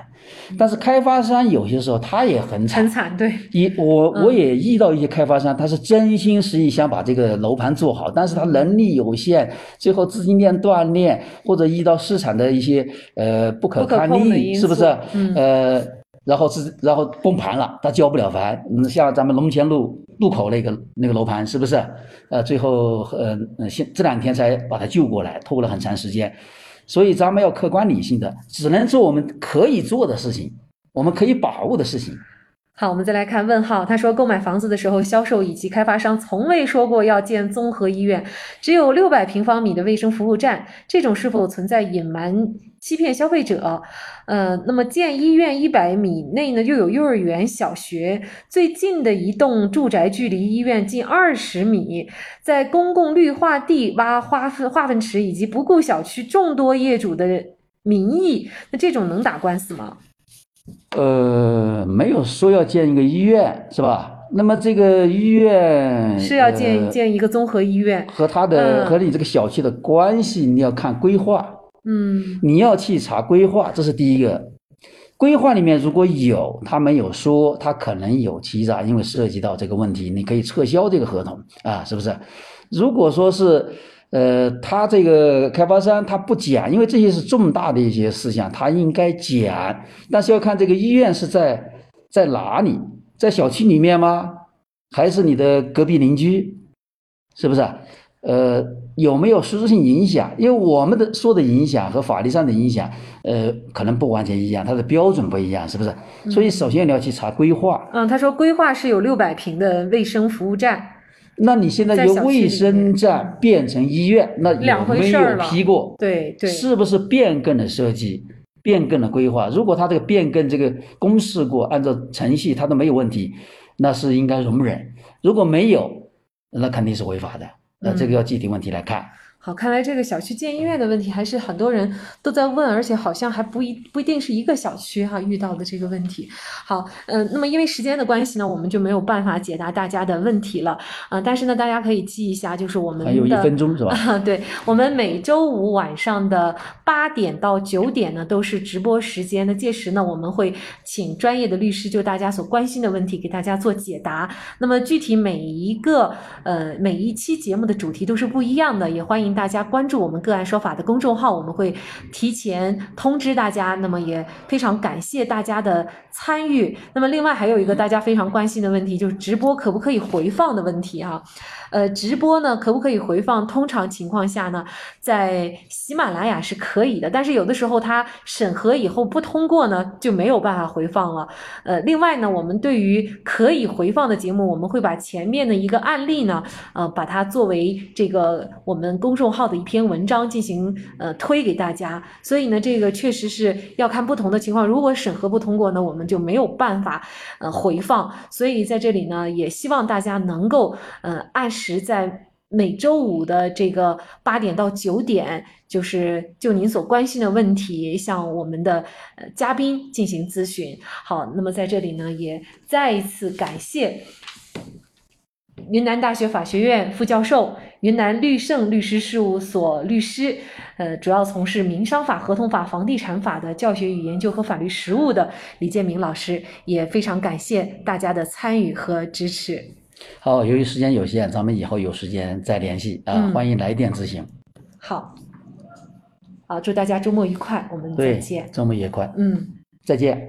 但是开发商有些时候他也很惨，很惨，对。一我我也遇到一些开发商，他是真心实意想把这个楼盘做好，但是他能力有限，最后资金链断裂，或者遇到市场的一些呃不可抗力，是不是？呃，然后是然后崩盘了，他交不了房。嗯，像咱们龙泉路路口那个那个楼盘，是不是？呃，最后呃现这两天才把他救过来，拖了很长时间。所以咱们要客观理性的，只能做我们可以做的事情，我们可以把握的事情。好，我们再来看问号，他说购买房子的时候，销售以及开发商从未说过要建综合医院，只有六百平方米的卫生服务站，这种是否存在隐瞒、欺骗消费者？呃，那么建医院一百米内呢，又有幼儿园、小学，最近的一栋住宅距离医院近二十米，在公共绿化地挖化粪化粪池，以及不顾小区众多业主的民意，那这种能打官司吗？呃，没有说要建一个医院是吧？那么这个医院是要建建一个综合医院，和他的和你这个小区的关系，你要看规划。嗯，你要去查规划，这是第一个。规划里面如果有他没有说，他可能有欺诈，因为涉及到这个问题，你可以撤销这个合同啊，是不是？如果说是。呃，他这个开发商他不讲，因为这些是重大的一些事项，他应该讲，但是要看这个医院是在在哪里，在小区里面吗？还是你的隔壁邻居？是不是？呃，有没有实质性影响？因为我们的说的影响和法律上的影响，呃，可能不完全一样，它的标准不一样，是不是？所以首先你要去查规划。嗯，他说规划是有六百平的卫生服务站。那你现在由卫生站变成医院，那有没有批过？对对，是不是变更了设计，变更了规划？如果他这个变更这个公示过，按照程序他都没有问题，那是应该容忍。如果没有，那肯定是违法的。那这个要具体问题来看。好，看来这个小区建医院的问题还是很多人都在问，而且好像还不一不一定是一个小区哈遇到的这个问题。好，嗯，那么因为时间的关系呢，我们就没有办法解答大家的问题了，啊，但是呢，大家可以记一下，就是我们还有一分钟是吧？对，我们每周五晚上的八点到九点呢都是直播时间，那届时呢我们会请专业的律师就大家所关心的问题给大家做解答。那么具体每一个呃每一期节目的主题都是不一样的，也欢迎。大家关注我们个案说法的公众号，我们会提前通知大家。那么也非常感谢大家的参与。那么另外还有一个大家非常关心的问题，就是直播可不可以回放的问题啊？呃，直播呢可不可以回放？通常情况下呢，在喜马拉雅是可以的，但是有的时候它审核以后不通过呢，就没有办法回放了。呃，另外呢，我们对于可以回放的节目，我们会把前面的一个案例呢，呃，把它作为这个我们公众号的一篇文章进行呃推给大家。所以呢，这个确实是要看不同的情况，如果审核不通过呢，我们就没有办法呃回放。所以在这里呢，也希望大家能够呃按时。在每周五的这个八点到九点，就是就您所关心的问题，向我们的呃嘉宾进行咨询。好，那么在这里呢，也再一次感谢云南大学法学院副教授、云南律盛律师事务所律师，呃，主要从事民商法、合同法、房地产法的教学与研究和法律实务的李建明老师，也非常感谢大家的参与和支持。好，由于时间有限，咱们以后有时间再联系啊！欢迎来电咨询。好，好，祝大家周末愉快，我们再见。周末愉快，嗯，再见。